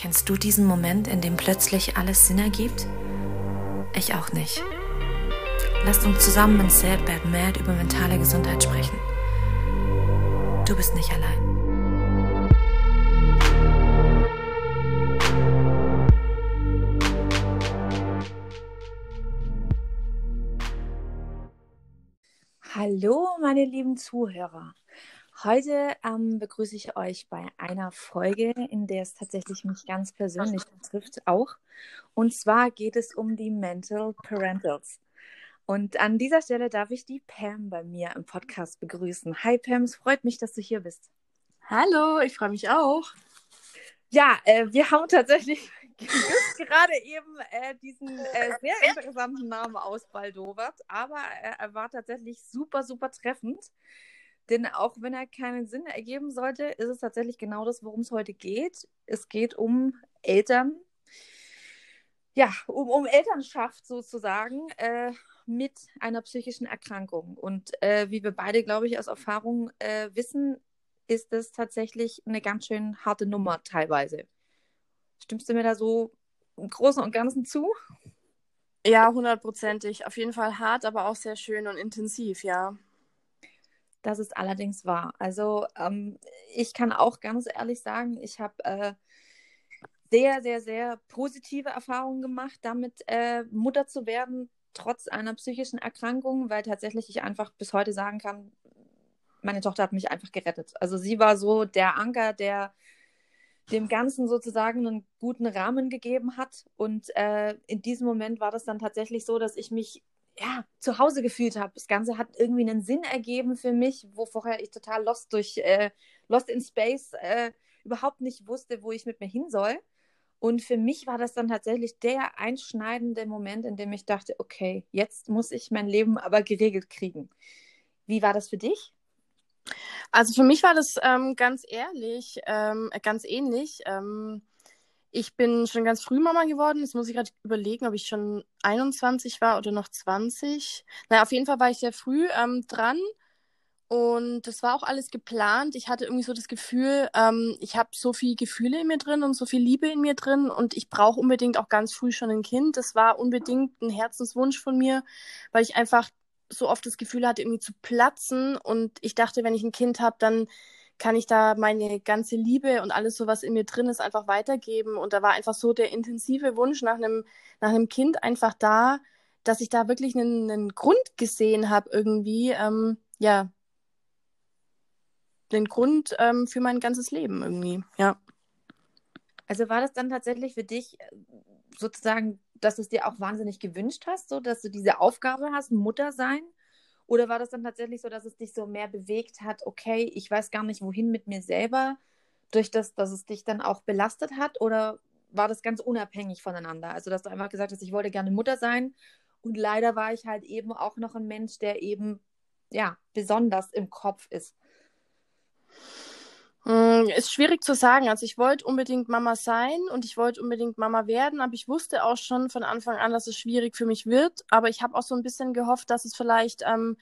Kennst du diesen Moment, in dem plötzlich alles Sinn ergibt? Ich auch nicht. Lasst uns zusammen in Sad Bad Mad über mentale Gesundheit sprechen. Du bist nicht allein. Hallo, meine lieben Zuhörer. Heute ähm, begrüße ich euch bei einer Folge, in der es tatsächlich mich ganz persönlich betrifft auch. Und zwar geht es um die Mental Parentals. Und an dieser Stelle darf ich die Pam bei mir im Podcast begrüßen. Hi Pam, es freut mich, dass du hier bist. Hallo, ich freue mich auch. Ja, äh, wir haben tatsächlich gerade eben äh, diesen äh, sehr interessanten Namen ausbaldowert, aber er war tatsächlich super, super treffend. Denn auch wenn er keinen Sinn ergeben sollte, ist es tatsächlich genau das, worum es heute geht. Es geht um Eltern, ja, um, um Elternschaft sozusagen äh, mit einer psychischen Erkrankung. Und äh, wie wir beide, glaube ich, aus Erfahrung äh, wissen, ist es tatsächlich eine ganz schön harte Nummer teilweise. Stimmst du mir da so im Großen und Ganzen zu? Ja, hundertprozentig. Auf jeden Fall hart, aber auch sehr schön und intensiv, ja. Das ist allerdings wahr. Also ähm, ich kann auch ganz ehrlich sagen, ich habe äh, sehr, sehr, sehr positive Erfahrungen gemacht, damit äh, Mutter zu werden, trotz einer psychischen Erkrankung, weil tatsächlich ich einfach bis heute sagen kann, meine Tochter hat mich einfach gerettet. Also sie war so der Anker, der dem Ganzen sozusagen einen guten Rahmen gegeben hat. Und äh, in diesem Moment war das dann tatsächlich so, dass ich mich ja, zu Hause gefühlt habe. Das Ganze hat irgendwie einen Sinn ergeben für mich, wo vorher ich total lost durch äh, Lost in Space äh, überhaupt nicht wusste, wo ich mit mir hin soll. Und für mich war das dann tatsächlich der einschneidende Moment, in dem ich dachte, okay, jetzt muss ich mein Leben aber geregelt kriegen. Wie war das für dich? Also für mich war das ähm, ganz ehrlich, ähm, ganz ähnlich. Ähm, ich bin schon ganz früh Mama geworden. Jetzt muss ich gerade überlegen, ob ich schon 21 war oder noch 20. Naja, auf jeden Fall war ich sehr früh ähm, dran. Und das war auch alles geplant. Ich hatte irgendwie so das Gefühl, ähm, ich habe so viel Gefühle in mir drin und so viel Liebe in mir drin und ich brauche unbedingt auch ganz früh schon ein Kind. Das war unbedingt ein Herzenswunsch von mir, weil ich einfach so oft das Gefühl hatte, irgendwie zu platzen. Und ich dachte, wenn ich ein Kind habe, dann kann ich da meine ganze Liebe und alles so, was in mir drin ist, einfach weitergeben. Und da war einfach so der intensive Wunsch nach einem, nach einem Kind einfach da, dass ich da wirklich einen, einen Grund gesehen habe, irgendwie, ähm, ja, den Grund ähm, für mein ganzes Leben irgendwie, ja. Also war das dann tatsächlich für dich sozusagen, dass du es dir auch wahnsinnig gewünscht hast, so dass du diese Aufgabe hast, Mutter sein? Oder war das dann tatsächlich so, dass es dich so mehr bewegt hat, okay, ich weiß gar nicht, wohin mit mir selber, durch das, dass es dich dann auch belastet hat? Oder war das ganz unabhängig voneinander? Also, dass du einfach gesagt hast, ich wollte gerne Mutter sein und leider war ich halt eben auch noch ein Mensch, der eben, ja, besonders im Kopf ist. Hm, ist schwierig zu sagen. Also ich wollte unbedingt Mama sein und ich wollte unbedingt Mama werden, aber ich wusste auch schon von Anfang an, dass es schwierig für mich wird. Aber ich habe auch so ein bisschen gehofft, dass es vielleicht ähm,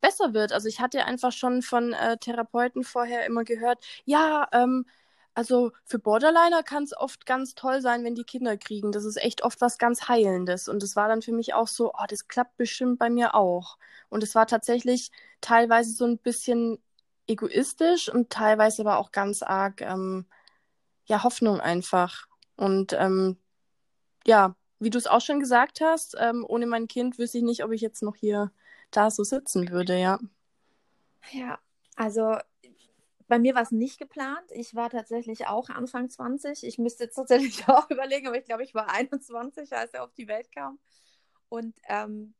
besser wird. Also ich hatte einfach schon von äh, Therapeuten vorher immer gehört, ja, ähm, also für Borderliner kann es oft ganz toll sein, wenn die Kinder kriegen. Das ist echt oft was ganz Heilendes. Und es war dann für mich auch so, oh, das klappt bestimmt bei mir auch. Und es war tatsächlich teilweise so ein bisschen egoistisch und teilweise aber auch ganz arg, ähm, ja, Hoffnung einfach. Und ähm, ja, wie du es auch schon gesagt hast, ähm, ohne mein Kind wüsste ich nicht, ob ich jetzt noch hier da so sitzen würde, ja. Ja, also bei mir war es nicht geplant. Ich war tatsächlich auch Anfang 20. Ich müsste jetzt tatsächlich auch überlegen, aber ich glaube, ich war 21, als er auf die Welt kam. Und ähm,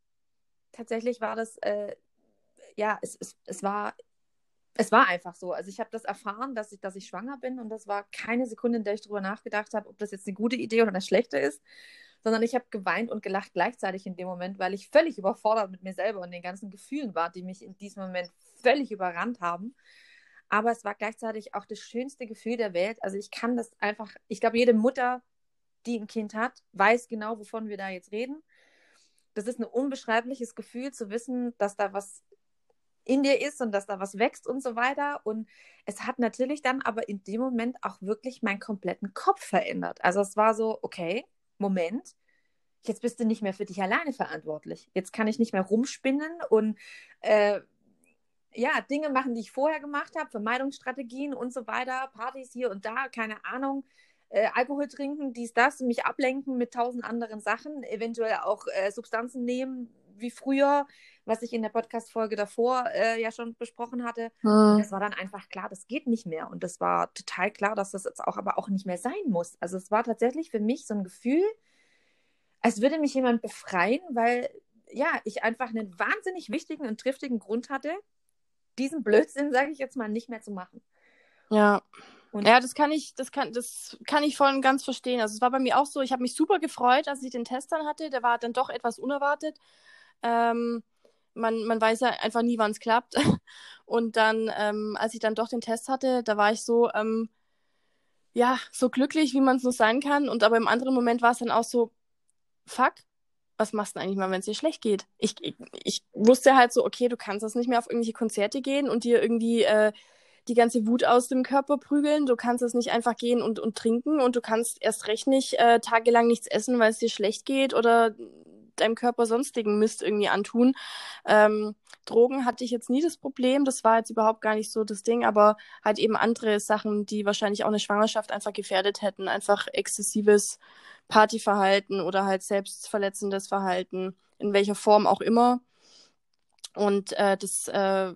tatsächlich war das, äh, ja, es, es, es war es war einfach so. Also ich habe das erfahren, dass ich, dass ich schwanger bin und das war keine Sekunde, in der ich darüber nachgedacht habe, ob das jetzt eine gute Idee oder eine schlechte ist, sondern ich habe geweint und gelacht gleichzeitig in dem Moment, weil ich völlig überfordert mit mir selber und den ganzen Gefühlen war, die mich in diesem Moment völlig überrannt haben. Aber es war gleichzeitig auch das schönste Gefühl der Welt. Also ich kann das einfach, ich glaube, jede Mutter, die ein Kind hat, weiß genau, wovon wir da jetzt reden. Das ist ein unbeschreibliches Gefühl zu wissen, dass da was in dir ist und dass da was wächst und so weiter. Und es hat natürlich dann aber in dem Moment auch wirklich meinen kompletten Kopf verändert. Also es war so, okay, Moment, jetzt bist du nicht mehr für dich alleine verantwortlich. Jetzt kann ich nicht mehr rumspinnen und äh, ja, Dinge machen, die ich vorher gemacht habe, Vermeidungsstrategien und so weiter, Partys hier und da, keine Ahnung, äh, Alkohol trinken, dies, das, mich ablenken mit tausend anderen Sachen, eventuell auch äh, Substanzen nehmen, wie früher, was ich in der Podcast-Folge davor äh, ja schon besprochen hatte. Hm. Das war dann einfach klar, das geht nicht mehr. Und das war total klar, dass das jetzt auch aber auch nicht mehr sein muss. Also es war tatsächlich für mich so ein Gefühl, als würde mich jemand befreien, weil ja, ich einfach einen wahnsinnig wichtigen und triftigen Grund hatte, diesen Blödsinn, sage ich jetzt mal, nicht mehr zu machen. Ja. Und ja, das kann ich, das kann, das kann ich voll und ganz verstehen. Also es war bei mir auch so, ich habe mich super gefreut, als ich den Test dann hatte. Der war dann doch etwas unerwartet. Ähm, man, man weiß ja einfach nie, wann es klappt. Und dann, ähm, als ich dann doch den Test hatte, da war ich so, ähm, ja, so glücklich, wie man es nur sein kann. Und aber im anderen Moment war es dann auch so, fuck, was machst du denn eigentlich mal, wenn es dir schlecht geht? Ich, ich, ich, wusste halt so, okay, du kannst das nicht mehr auf irgendwelche Konzerte gehen und dir irgendwie äh, die ganze Wut aus dem Körper prügeln. Du kannst es nicht einfach gehen und, und trinken und du kannst erst recht nicht äh, tagelang nichts essen, weil es dir schlecht geht oder deinem Körper sonstigen Mist irgendwie antun. Ähm, Drogen hatte ich jetzt nie das Problem, das war jetzt überhaupt gar nicht so das Ding, aber halt eben andere Sachen, die wahrscheinlich auch eine Schwangerschaft einfach gefährdet hätten, einfach exzessives Partyverhalten oder halt selbstverletzendes Verhalten, in welcher Form auch immer. Und äh, das äh,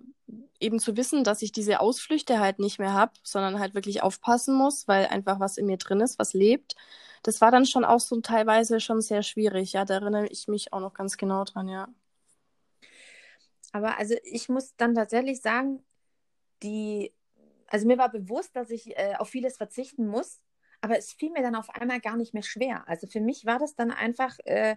eben zu wissen, dass ich diese Ausflüchte halt nicht mehr habe, sondern halt wirklich aufpassen muss, weil einfach was in mir drin ist, was lebt. Das war dann schon auch so teilweise schon sehr schwierig. Ja, da erinnere ich mich auch noch ganz genau dran, ja. Aber also ich muss dann tatsächlich sagen, die, also mir war bewusst, dass ich äh, auf vieles verzichten muss, aber es fiel mir dann auf einmal gar nicht mehr schwer. Also für mich war das dann einfach, äh,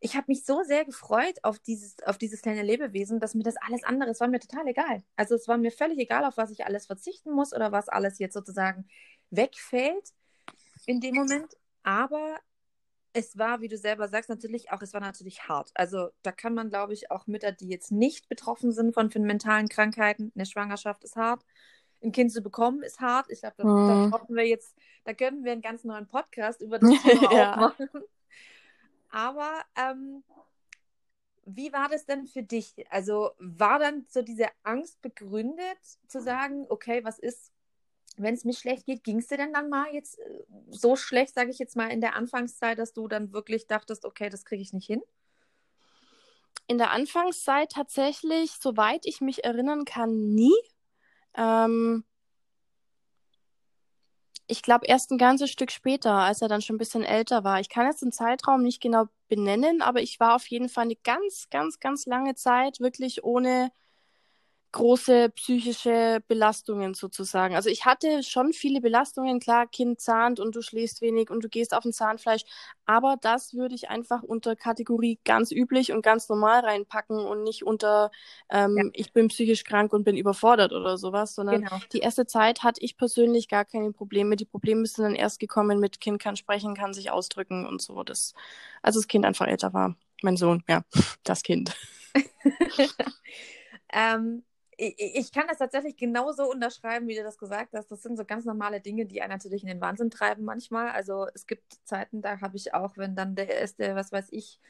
ich habe mich so sehr gefreut auf dieses, auf dieses kleine Lebewesen, dass mir das alles andere, es war mir total egal. Also es war mir völlig egal, auf was ich alles verzichten muss oder was alles jetzt sozusagen wegfällt in dem Moment. Aber es war, wie du selber sagst, natürlich auch, es war natürlich hart. Also da kann man, glaube ich, auch Mütter, die jetzt nicht betroffen sind von, von mentalen Krankheiten, eine Schwangerschaft ist hart. Ein Kind zu bekommen ist hart. Ich glaube, da, mhm. da wir jetzt, da könnten wir einen ganz neuen Podcast über das Thema ja. machen. Aber ähm, wie war das denn für dich? Also war dann so diese Angst begründet, zu sagen, okay, was ist, wenn es mir schlecht geht, ging es dir denn dann mal jetzt äh, so schlecht, sage ich jetzt mal, in der Anfangszeit, dass du dann wirklich dachtest, okay, das kriege ich nicht hin? In der Anfangszeit tatsächlich, soweit ich mich erinnern kann, nie. Ähm, ich glaube, erst ein ganzes Stück später, als er dann schon ein bisschen älter war. Ich kann jetzt den Zeitraum nicht genau benennen, aber ich war auf jeden Fall eine ganz, ganz, ganz lange Zeit wirklich ohne große psychische Belastungen sozusagen. Also ich hatte schon viele Belastungen, klar, Kind zahnt und du schläfst wenig und du gehst auf ein Zahnfleisch, aber das würde ich einfach unter Kategorie ganz üblich und ganz normal reinpacken und nicht unter ähm, ja. ich bin psychisch krank und bin überfordert oder sowas, sondern genau. die erste Zeit hatte ich persönlich gar keine Probleme. Die Probleme sind dann erst gekommen mit Kind kann sprechen, kann sich ausdrücken und so. Das, als das Kind einfach älter war. Mein Sohn, ja, das Kind. ähm, ich, ich kann das tatsächlich genauso unterschreiben, wie du das gesagt hast. Das sind so ganz normale Dinge, die einen natürlich in den Wahnsinn treiben manchmal. Also es gibt Zeiten, da habe ich auch, wenn dann der erste, was weiß ich,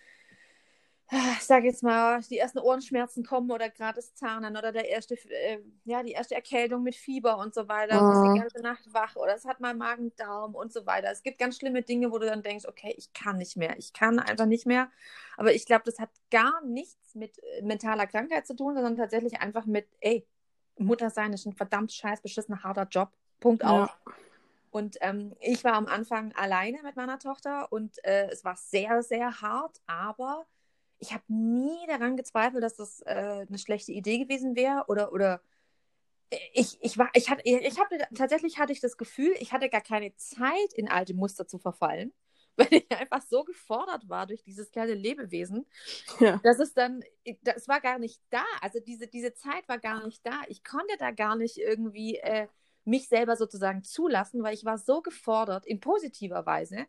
ich sage jetzt mal, die ersten Ohrenschmerzen kommen oder gerade das Zahnen oder der erste, äh, ja, die erste Erkältung mit Fieber und so weiter, oh. ist die ganze Nacht wach oder es hat mal Magen-Darm und so weiter. Es gibt ganz schlimme Dinge, wo du dann denkst, okay, ich kann nicht mehr, ich kann einfach nicht mehr. Aber ich glaube, das hat gar nichts mit äh, mentaler Krankheit zu tun, sondern tatsächlich einfach mit, ey, Mutter sein ist ein verdammt scheiß beschissener harter Job. Punkt ja. auch. Und ähm, ich war am Anfang alleine mit meiner Tochter und äh, es war sehr, sehr hart, aber ich habe nie daran gezweifelt, dass das äh, eine schlechte Idee gewesen wäre oder oder äh, ich, ich war ich hatte ich hatte tatsächlich hatte ich das Gefühl, ich hatte gar keine Zeit in alte Muster zu verfallen, weil ich einfach so gefordert war durch dieses kleine Lebewesen, ja. dass es dann das war gar nicht da, also diese diese Zeit war gar nicht da. Ich konnte da gar nicht irgendwie äh, mich selber sozusagen zulassen, weil ich war so gefordert in positiver Weise,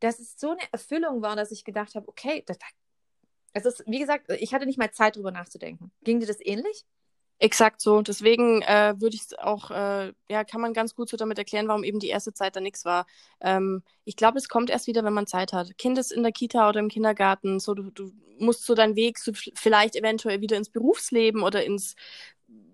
dass es so eine Erfüllung war, dass ich gedacht habe, okay, da, es ist, wie gesagt, ich hatte nicht mal Zeit, drüber nachzudenken. Ging dir das ähnlich? Exakt so. Deswegen äh, würde ich es auch, äh, ja, kann man ganz gut so damit erklären, warum eben die erste Zeit da nichts war. Ähm, ich glaube, es kommt erst wieder, wenn man Zeit hat. Kind ist in der Kita oder im Kindergarten, so du, du musst so deinen Weg so vielleicht eventuell wieder ins Berufsleben oder ins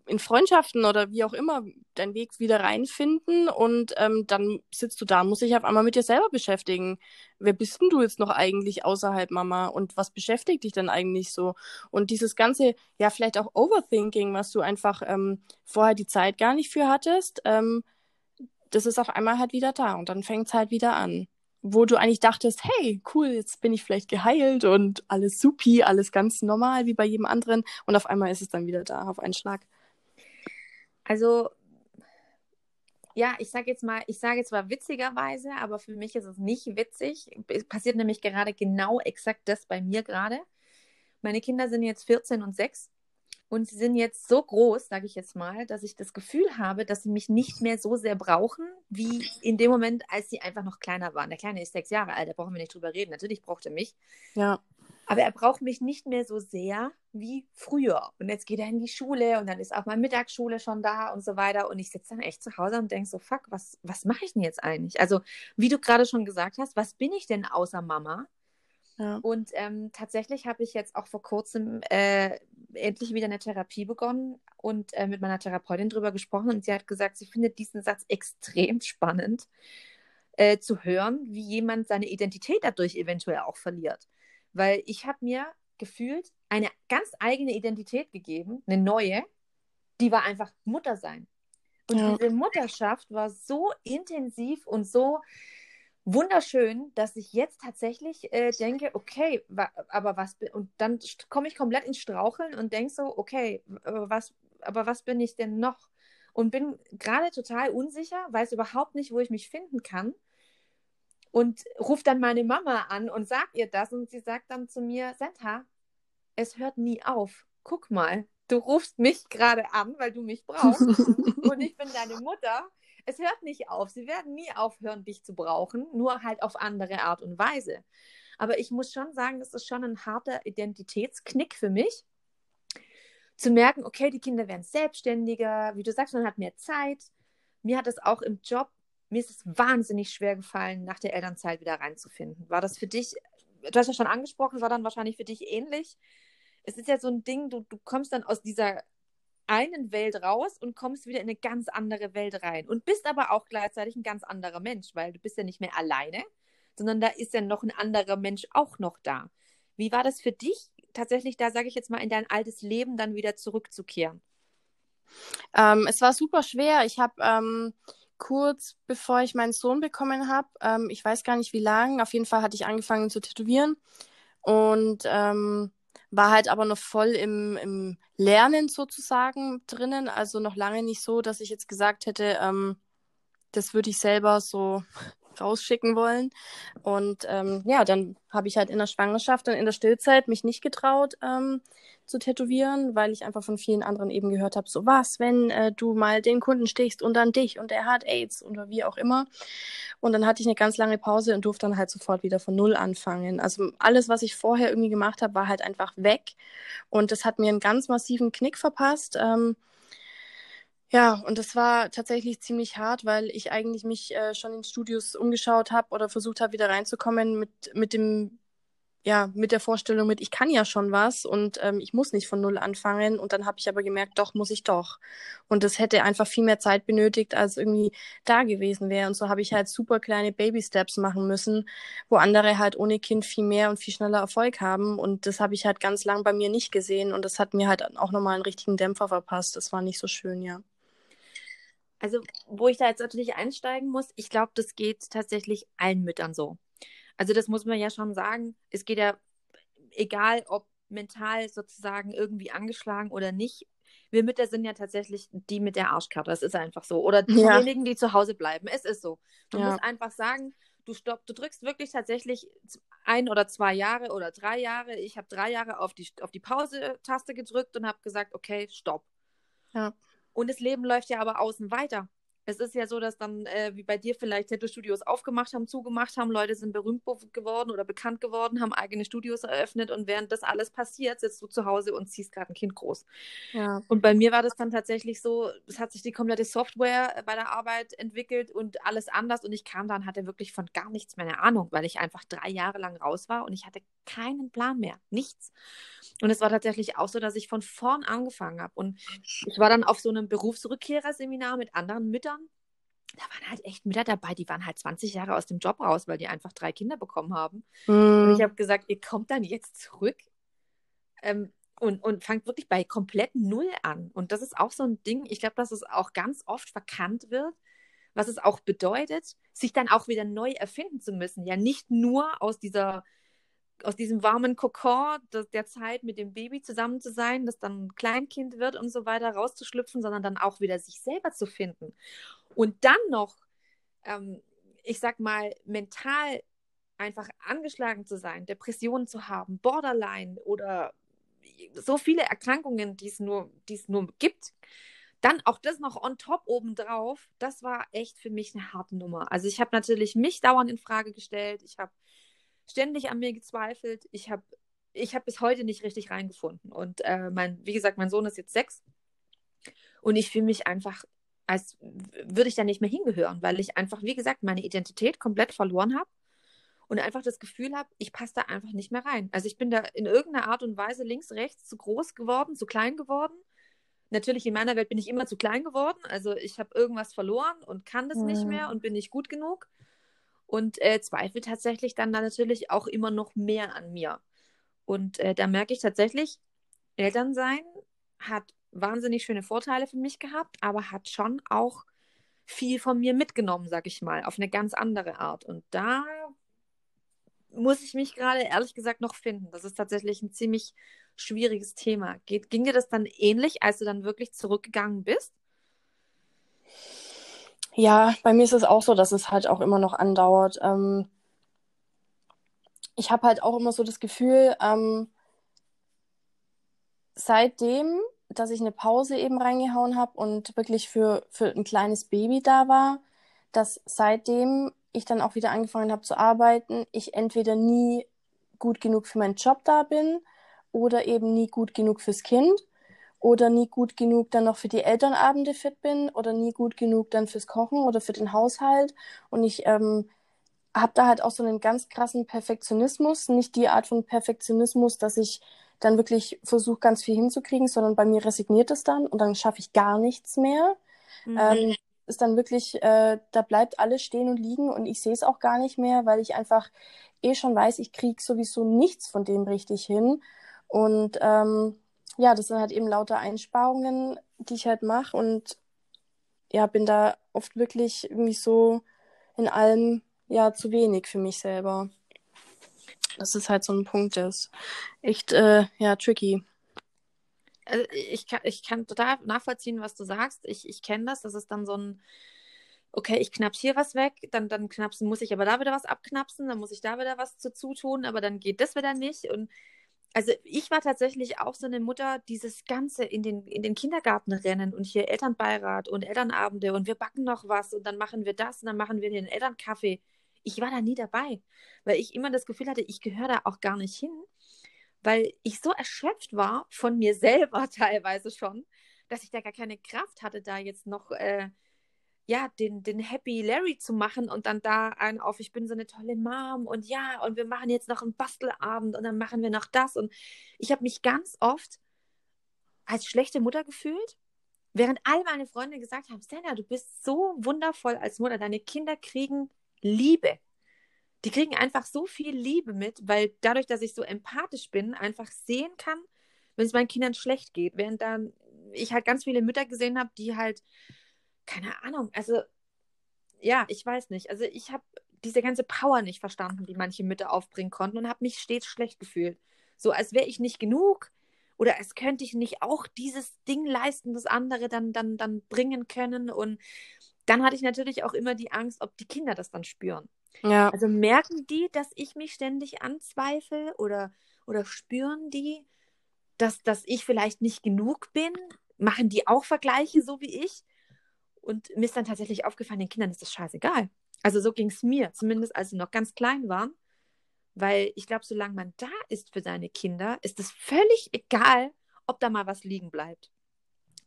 in Freundschaften oder wie auch immer deinen Weg wieder reinfinden und ähm, dann sitzt du da, musst dich auf einmal mit dir selber beschäftigen. Wer bist denn du jetzt noch eigentlich außerhalb Mama und was beschäftigt dich denn eigentlich so? Und dieses ganze, ja, vielleicht auch Overthinking, was du einfach ähm, vorher die Zeit gar nicht für hattest, ähm, das ist auf einmal halt wieder da und dann fängt es halt wieder an. Wo du eigentlich dachtest, hey, cool, jetzt bin ich vielleicht geheilt und alles supi, alles ganz normal wie bei jedem anderen und auf einmal ist es dann wieder da auf einen Schlag. Also, ja, ich sage jetzt mal, ich sage zwar witzigerweise, aber für mich ist es nicht witzig. Es passiert nämlich gerade genau exakt das bei mir gerade. Meine Kinder sind jetzt 14 und 6 und sie sind jetzt so groß, sage ich jetzt mal, dass ich das Gefühl habe, dass sie mich nicht mehr so sehr brauchen, wie in dem Moment, als sie einfach noch kleiner waren. Der Kleine ist sechs Jahre alt, da brauchen wir nicht drüber reden. Natürlich braucht er mich. Ja. Aber er braucht mich nicht mehr so sehr wie früher. Und jetzt geht er in die Schule und dann ist auch mal Mittagsschule schon da und so weiter. Und ich sitze dann echt zu Hause und denke so, fuck, was, was mache ich denn jetzt eigentlich? Also, wie du gerade schon gesagt hast, was bin ich denn außer Mama? Ja. Und ähm, tatsächlich habe ich jetzt auch vor kurzem äh, endlich wieder eine Therapie begonnen und äh, mit meiner Therapeutin drüber gesprochen. Und sie hat gesagt, sie findet diesen Satz extrem spannend äh, zu hören, wie jemand seine Identität dadurch eventuell auch verliert. Weil ich habe mir gefühlt eine ganz eigene Identität gegeben, eine neue, die war einfach Mutter sein. Und ja. diese Mutterschaft war so intensiv und so wunderschön, dass ich jetzt tatsächlich äh, denke, okay, wa aber was und dann komme ich komplett ins Straucheln und denke so, okay, aber was, aber was bin ich denn noch? Und bin gerade total unsicher, weiß überhaupt nicht, wo ich mich finden kann und ruft dann meine Mama an und sagt ihr das und sie sagt dann zu mir, Senta, es hört nie auf. Guck mal, du rufst mich gerade an, weil du mich brauchst und ich bin deine Mutter. Es hört nicht auf. Sie werden nie aufhören, dich zu brauchen, nur halt auf andere Art und Weise. Aber ich muss schon sagen, das ist schon ein harter Identitätsknick für mich, zu merken, okay, die Kinder werden selbstständiger, wie du sagst, man hat mehr Zeit. Mir hat es auch im Job mir ist es wahnsinnig schwer gefallen, nach der Elternzeit wieder reinzufinden. War das für dich, du hast ja schon angesprochen, war dann wahrscheinlich für dich ähnlich. Es ist ja so ein Ding, du, du kommst dann aus dieser einen Welt raus und kommst wieder in eine ganz andere Welt rein und bist aber auch gleichzeitig ein ganz anderer Mensch, weil du bist ja nicht mehr alleine, sondern da ist ja noch ein anderer Mensch auch noch da. Wie war das für dich, tatsächlich da, sage ich jetzt mal, in dein altes Leben dann wieder zurückzukehren? Ähm, es war super schwer. Ich habe ähm, kurz bevor ich meinen Sohn bekommen habe. Ähm, ich weiß gar nicht wie lange. Auf jeden Fall hatte ich angefangen zu tätowieren und ähm, war halt aber noch voll im, im Lernen sozusagen drinnen. Also noch lange nicht so, dass ich jetzt gesagt hätte, ähm, das würde ich selber so rausschicken wollen. Und ähm, ja, dann habe ich halt in der Schwangerschaft und in der Stillzeit mich nicht getraut ähm, zu tätowieren, weil ich einfach von vielen anderen eben gehört habe, so was, wenn äh, du mal den Kunden stichst und dann dich und er hat AIDS oder wie auch immer. Und dann hatte ich eine ganz lange Pause und durfte dann halt sofort wieder von Null anfangen. Also alles, was ich vorher irgendwie gemacht habe, war halt einfach weg. Und das hat mir einen ganz massiven Knick verpasst. Ähm, ja, und das war tatsächlich ziemlich hart, weil ich eigentlich mich äh, schon in Studios umgeschaut habe oder versucht habe, wieder reinzukommen mit, mit dem, ja, mit der Vorstellung mit, ich kann ja schon was und ähm, ich muss nicht von null anfangen. Und dann habe ich aber gemerkt, doch, muss ich doch. Und das hätte einfach viel mehr Zeit benötigt, als irgendwie da gewesen wäre. Und so habe ich halt super kleine Baby-Steps machen müssen, wo andere halt ohne Kind viel mehr und viel schneller Erfolg haben. Und das habe ich halt ganz lang bei mir nicht gesehen. Und das hat mir halt auch nochmal einen richtigen Dämpfer verpasst. Das war nicht so schön, ja also wo ich da jetzt natürlich einsteigen muss, ich glaube, das geht tatsächlich allen Müttern so. Also das muss man ja schon sagen. Es geht ja, egal ob mental sozusagen irgendwie angeschlagen oder nicht, wir Mütter sind ja tatsächlich die mit der Arschkarte. Das ist einfach so. Oder diejenigen, ja. die zu Hause bleiben. Es ist so. Du ja. musst einfach sagen, du stopp, du drückst wirklich tatsächlich ein oder zwei Jahre oder drei Jahre. Ich habe drei Jahre auf die, auf die Pause-Taste gedrückt und habe gesagt, okay, stopp. Ja. Und das Leben läuft ja aber außen weiter. Es ist ja so, dass dann, äh, wie bei dir vielleicht Tattoo-Studios aufgemacht haben, zugemacht haben, Leute sind berühmt geworden oder bekannt geworden, haben eigene Studios eröffnet und während das alles passiert, sitzt du zu Hause und ziehst gerade ein Kind groß. Ja. Und bei mir war das dann tatsächlich so, es hat sich die komplette Software bei der Arbeit entwickelt und alles anders und ich kam dann, hatte wirklich von gar nichts mehr eine Ahnung, weil ich einfach drei Jahre lang raus war und ich hatte keinen Plan mehr, nichts. Und es war tatsächlich auch so, dass ich von vorn angefangen habe und ich war dann auf so einem Berufsrückkehrerseminar mit anderen Müttern da waren halt echt Mütter dabei, die waren halt 20 Jahre aus dem Job raus, weil die einfach drei Kinder bekommen haben. Mm. Und ich habe gesagt, ihr kommt dann jetzt zurück ähm, und, und fangt wirklich bei komplett Null an. Und das ist auch so ein Ding, ich glaube, dass es auch ganz oft verkannt wird, was es auch bedeutet, sich dann auch wieder neu erfinden zu müssen. Ja, nicht nur aus dieser aus diesem warmen Kokon der Zeit mit dem Baby zusammen zu sein, das dann ein Kleinkind wird und so weiter, rauszuschlüpfen, sondern dann auch wieder sich selber zu finden. Und dann noch, ähm, ich sag mal, mental einfach angeschlagen zu sein, Depressionen zu haben, Borderline oder so viele Erkrankungen, die es nur, die es nur gibt, dann auch das noch on top obendrauf, das war echt für mich eine harte Nummer. Also ich habe natürlich mich dauernd in Frage gestellt, ich habe ständig an mir gezweifelt, ich habe ich habe bis heute nicht richtig reingefunden. Und äh, mein, wie gesagt, mein Sohn ist jetzt sechs und ich fühle mich einfach als würde ich da nicht mehr hingehören, weil ich einfach, wie gesagt, meine Identität komplett verloren habe und einfach das Gefühl habe, ich passe da einfach nicht mehr rein. Also ich bin da in irgendeiner Art und Weise links, rechts zu groß geworden, zu klein geworden. Natürlich in meiner Welt bin ich immer zu klein geworden. Also ich habe irgendwas verloren und kann das mhm. nicht mehr und bin nicht gut genug. Und äh, zweifle tatsächlich dann da natürlich auch immer noch mehr an mir. Und äh, da merke ich tatsächlich, Elternsein hat wahnsinnig schöne Vorteile für mich gehabt, aber hat schon auch viel von mir mitgenommen, sag ich mal, auf eine ganz andere Art. Und da muss ich mich gerade ehrlich gesagt noch finden. Das ist tatsächlich ein ziemlich schwieriges Thema. Geht, ging dir das dann ähnlich, als du dann wirklich zurückgegangen bist? Ja, bei mir ist es auch so, dass es halt auch immer noch andauert. Ähm, ich habe halt auch immer so das Gefühl, ähm, seitdem dass ich eine Pause eben reingehauen habe und wirklich für, für ein kleines Baby da war, dass seitdem ich dann auch wieder angefangen habe zu arbeiten, ich entweder nie gut genug für meinen Job da bin oder eben nie gut genug fürs Kind oder nie gut genug dann noch für die Elternabende fit bin oder nie gut genug dann fürs Kochen oder für den Haushalt. Und ich ähm, habe da halt auch so einen ganz krassen Perfektionismus, nicht die Art von Perfektionismus, dass ich dann wirklich versuche, ganz viel hinzukriegen, sondern bei mir resigniert es dann und dann schaffe ich gar nichts mehr. Mhm. Ähm, ist dann wirklich, äh, da bleibt alles stehen und liegen und ich sehe es auch gar nicht mehr, weil ich einfach eh schon weiß, ich kriege sowieso nichts von dem richtig hin. Und ähm, ja, das sind halt eben lauter Einsparungen, die ich halt mache und ja, bin da oft wirklich irgendwie so in allem ja zu wenig für mich selber. Das ist halt so ein Punkt, der ist echt, äh, ja, tricky. Also ich, kann, ich kann total nachvollziehen, was du sagst. Ich, ich kenne das. Das ist dann so ein, okay, ich knaps hier was weg, dann, dann knapsen, muss ich aber da wieder was abknapsen, dann muss ich da wieder was zu zutun, aber dann geht das wieder nicht. Und also ich war tatsächlich auch so eine Mutter, dieses Ganze in den, in den Kindergarten rennen und hier Elternbeirat und Elternabende und wir backen noch was und dann machen wir das und dann machen wir den Elternkaffee ich war da nie dabei, weil ich immer das Gefühl hatte, ich gehöre da auch gar nicht hin, weil ich so erschöpft war von mir selber teilweise schon, dass ich da gar keine Kraft hatte, da jetzt noch äh, ja, den, den Happy Larry zu machen und dann da ein auf, ich bin so eine tolle Mom und ja, und wir machen jetzt noch einen Bastelabend und dann machen wir noch das. Und ich habe mich ganz oft als schlechte Mutter gefühlt, während all meine Freunde gesagt haben, Stella, du bist so wundervoll als Mutter, deine Kinder kriegen Liebe. Die kriegen einfach so viel Liebe mit, weil dadurch, dass ich so empathisch bin, einfach sehen kann, wenn es meinen Kindern schlecht geht. Während dann ich halt ganz viele Mütter gesehen habe, die halt, keine Ahnung, also ja, ich weiß nicht. Also ich habe diese ganze Power nicht verstanden, die manche Mütter aufbringen konnten und habe mich stets schlecht gefühlt. So als wäre ich nicht genug oder als könnte ich nicht auch dieses Ding leisten, das andere dann, dann, dann bringen können. Und dann hatte ich natürlich auch immer die Angst, ob die Kinder das dann spüren. Ja. Also merken die, dass ich mich ständig anzweifle oder, oder spüren die, dass, dass ich vielleicht nicht genug bin? Machen die auch Vergleiche so wie ich? Und mir ist dann tatsächlich aufgefallen, den Kindern ist das scheißegal. Also so ging es mir, zumindest als sie noch ganz klein waren. Weil ich glaube, solange man da ist für seine Kinder, ist es völlig egal, ob da mal was liegen bleibt.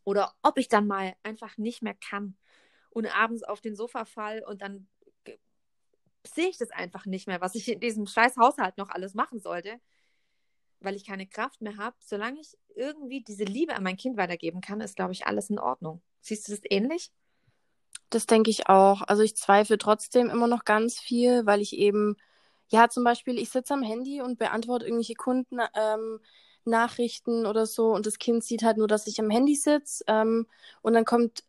Oder ob ich dann mal einfach nicht mehr kann und abends auf den Sofa fall und dann sehe ich das einfach nicht mehr, was ich in diesem scheiß Haushalt noch alles machen sollte, weil ich keine Kraft mehr habe. Solange ich irgendwie diese Liebe an mein Kind weitergeben kann, ist, glaube ich, alles in Ordnung. Siehst du das ähnlich? Das denke ich auch. Also ich zweifle trotzdem immer noch ganz viel, weil ich eben, ja, zum Beispiel, ich sitze am Handy und beantworte irgendwelche Kunden. Ähm, Nachrichten oder so und das Kind sieht halt nur, dass ich am Handy sitze ähm, und dann kommt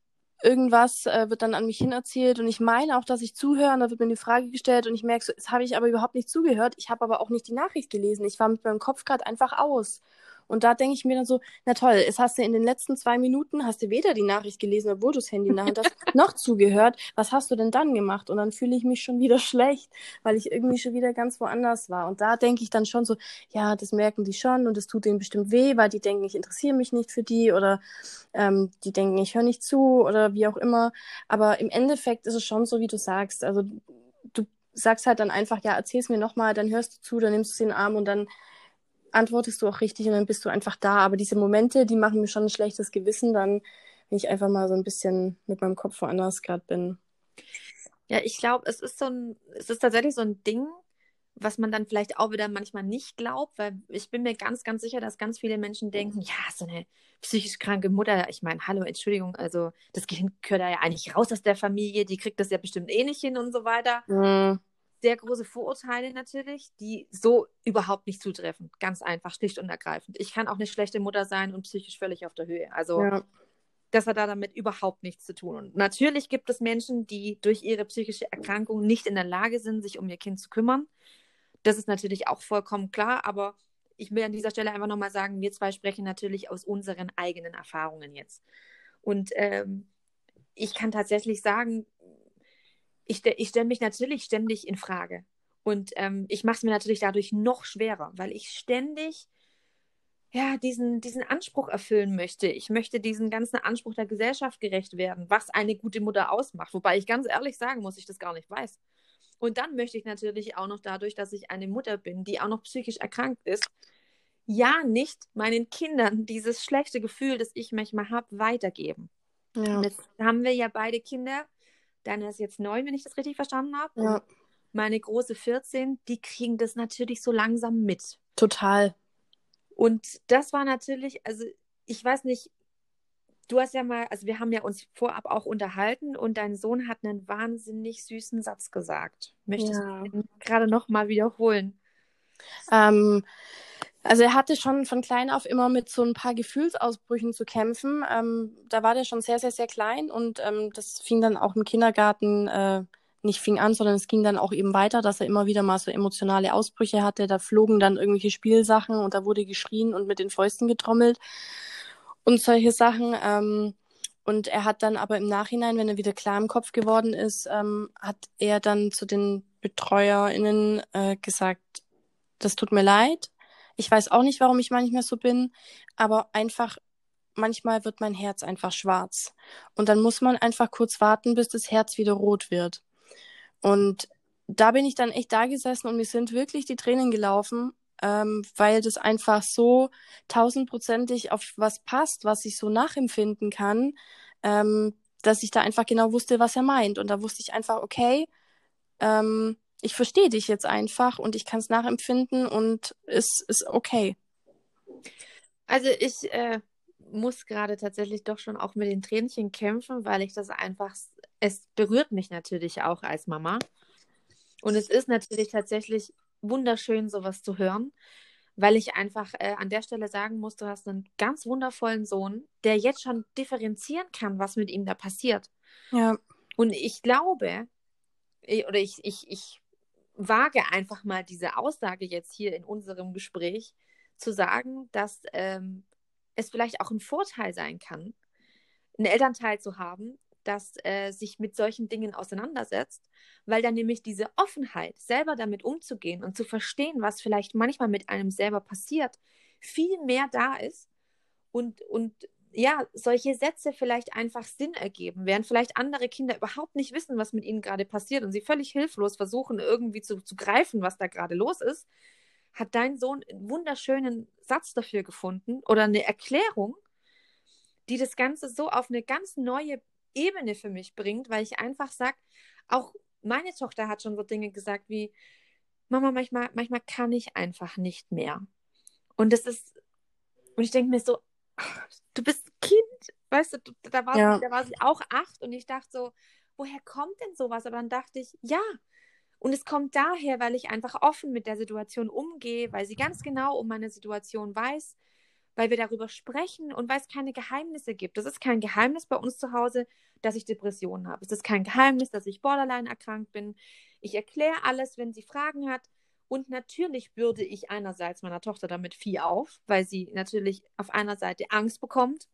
irgendwas, äh, wird dann an mich hin erzählt und ich meine auch, dass ich zuhöre und da wird mir eine Frage gestellt und ich merke so, jetzt habe ich aber überhaupt nicht zugehört, ich habe aber auch nicht die Nachricht gelesen, ich war mit meinem Kopf gerade einfach aus und da denke ich mir dann so, na toll, jetzt hast du in den letzten zwei Minuten, hast du weder die Nachricht gelesen, obwohl du das Handy in der Hand hast, noch zugehört. Was hast du denn dann gemacht? Und dann fühle ich mich schon wieder schlecht, weil ich irgendwie schon wieder ganz woanders war. Und da denke ich dann schon so, ja, das merken die schon und es tut denen bestimmt weh, weil die denken, ich interessiere mich nicht für die oder ähm, die denken, ich höre nicht zu oder wie auch immer. Aber im Endeffekt ist es schon so, wie du sagst. Also du sagst halt dann einfach, ja, erzähl's mir nochmal, dann hörst du zu, dann nimmst du es in den Arm und dann antwortest du auch richtig und dann bist du einfach da. Aber diese Momente, die machen mir schon ein schlechtes Gewissen, dann, wenn ich einfach mal so ein bisschen mit meinem Kopf woanders gerade bin. Ja, ich glaube, es ist so ein, es ist tatsächlich so ein Ding, was man dann vielleicht auch wieder manchmal nicht glaubt, weil ich bin mir ganz, ganz sicher, dass ganz viele Menschen denken, ja, so eine psychisch kranke Mutter, ich meine, hallo, Entschuldigung, also das Kind gehört da ja eigentlich raus aus der Familie, die kriegt das ja bestimmt eh nicht hin und so weiter. Mhm sehr große Vorurteile natürlich, die so überhaupt nicht zutreffen. Ganz einfach, schlicht und ergreifend. Ich kann auch eine schlechte Mutter sein und psychisch völlig auf der Höhe. Also ja. das hat da damit überhaupt nichts zu tun. Und natürlich gibt es Menschen, die durch ihre psychische Erkrankung nicht in der Lage sind, sich um ihr Kind zu kümmern. Das ist natürlich auch vollkommen klar, aber ich will an dieser Stelle einfach nochmal sagen, wir zwei sprechen natürlich aus unseren eigenen Erfahrungen jetzt. Und ähm, ich kann tatsächlich sagen, ich, ich stelle mich natürlich ständig in Frage. Und ähm, ich mache es mir natürlich dadurch noch schwerer, weil ich ständig ja, diesen, diesen Anspruch erfüllen möchte. Ich möchte diesen ganzen Anspruch der Gesellschaft gerecht werden, was eine gute Mutter ausmacht. Wobei ich ganz ehrlich sagen muss, ich das gar nicht weiß. Und dann möchte ich natürlich auch noch dadurch, dass ich eine Mutter bin, die auch noch psychisch erkrankt ist, ja nicht meinen Kindern dieses schlechte Gefühl, das ich manchmal habe, weitergeben. Ja. Und jetzt haben wir ja beide Kinder Deine ist jetzt neun, wenn ich das richtig verstanden habe. Ja. Meine große 14, die kriegen das natürlich so langsam mit. Total. Und das war natürlich, also ich weiß nicht, du hast ja mal, also wir haben ja uns vorab auch unterhalten und dein Sohn hat einen wahnsinnig süßen Satz gesagt. Möchtest ja. du gerade noch mal wiederholen? Ähm, also er hatte schon von klein auf immer mit so ein paar Gefühlsausbrüchen zu kämpfen. Ähm, da war der schon sehr, sehr, sehr klein und ähm, das fing dann auch im Kindergarten, äh, nicht fing an, sondern es ging dann auch eben weiter, dass er immer wieder mal so emotionale Ausbrüche hatte. Da flogen dann irgendwelche Spielsachen und da wurde geschrien und mit den Fäusten getrommelt und solche Sachen. Ähm, und er hat dann aber im Nachhinein, wenn er wieder klar im Kopf geworden ist, ähm, hat er dann zu den BetreuerInnen äh, gesagt, das tut mir leid, ich weiß auch nicht, warum ich manchmal so bin, aber einfach manchmal wird mein Herz einfach schwarz. Und dann muss man einfach kurz warten, bis das Herz wieder rot wird. Und da bin ich dann echt da gesessen und mir sind wirklich die Tränen gelaufen, ähm, weil das einfach so tausendprozentig auf was passt, was ich so nachempfinden kann, ähm, dass ich da einfach genau wusste, was er meint. Und da wusste ich einfach, okay, ähm, ich verstehe dich jetzt einfach und ich kann es nachempfinden und es ist okay. Also ich äh, muss gerade tatsächlich doch schon auch mit den Tränchen kämpfen, weil ich das einfach, es berührt mich natürlich auch als Mama. Und es ist natürlich tatsächlich wunderschön, sowas zu hören, weil ich einfach äh, an der Stelle sagen muss, du hast einen ganz wundervollen Sohn, der jetzt schon differenzieren kann, was mit ihm da passiert. Ja. Und ich glaube, oder ich, ich, ich wage einfach mal diese Aussage jetzt hier in unserem Gespräch zu sagen, dass ähm, es vielleicht auch ein Vorteil sein kann, einen Elternteil zu haben, das äh, sich mit solchen Dingen auseinandersetzt, weil dann nämlich diese Offenheit, selber damit umzugehen und zu verstehen, was vielleicht manchmal mit einem selber passiert, viel mehr da ist und, und ja, solche Sätze vielleicht einfach Sinn ergeben, während vielleicht andere Kinder überhaupt nicht wissen, was mit ihnen gerade passiert und sie völlig hilflos versuchen, irgendwie zu, zu greifen, was da gerade los ist, hat dein Sohn einen wunderschönen Satz dafür gefunden oder eine Erklärung, die das Ganze so auf eine ganz neue Ebene für mich bringt, weil ich einfach sage, auch meine Tochter hat schon so Dinge gesagt wie, Mama, manchmal, manchmal kann ich einfach nicht mehr. Und das ist, und ich denke mir so, du bist Kind, weißt du, da war, ja. sie, da war sie auch acht und ich dachte so, woher kommt denn sowas? Aber dann dachte ich, ja. Und es kommt daher, weil ich einfach offen mit der Situation umgehe, weil sie ganz genau um meine Situation weiß, weil wir darüber sprechen und weil es keine Geheimnisse gibt. Das ist kein Geheimnis bei uns zu Hause, dass ich Depressionen habe. Es ist kein Geheimnis, dass ich Borderline erkrankt bin. Ich erkläre alles, wenn sie Fragen hat. Und natürlich bürde ich einerseits meiner Tochter damit viel auf, weil sie natürlich auf einer Seite Angst bekommt.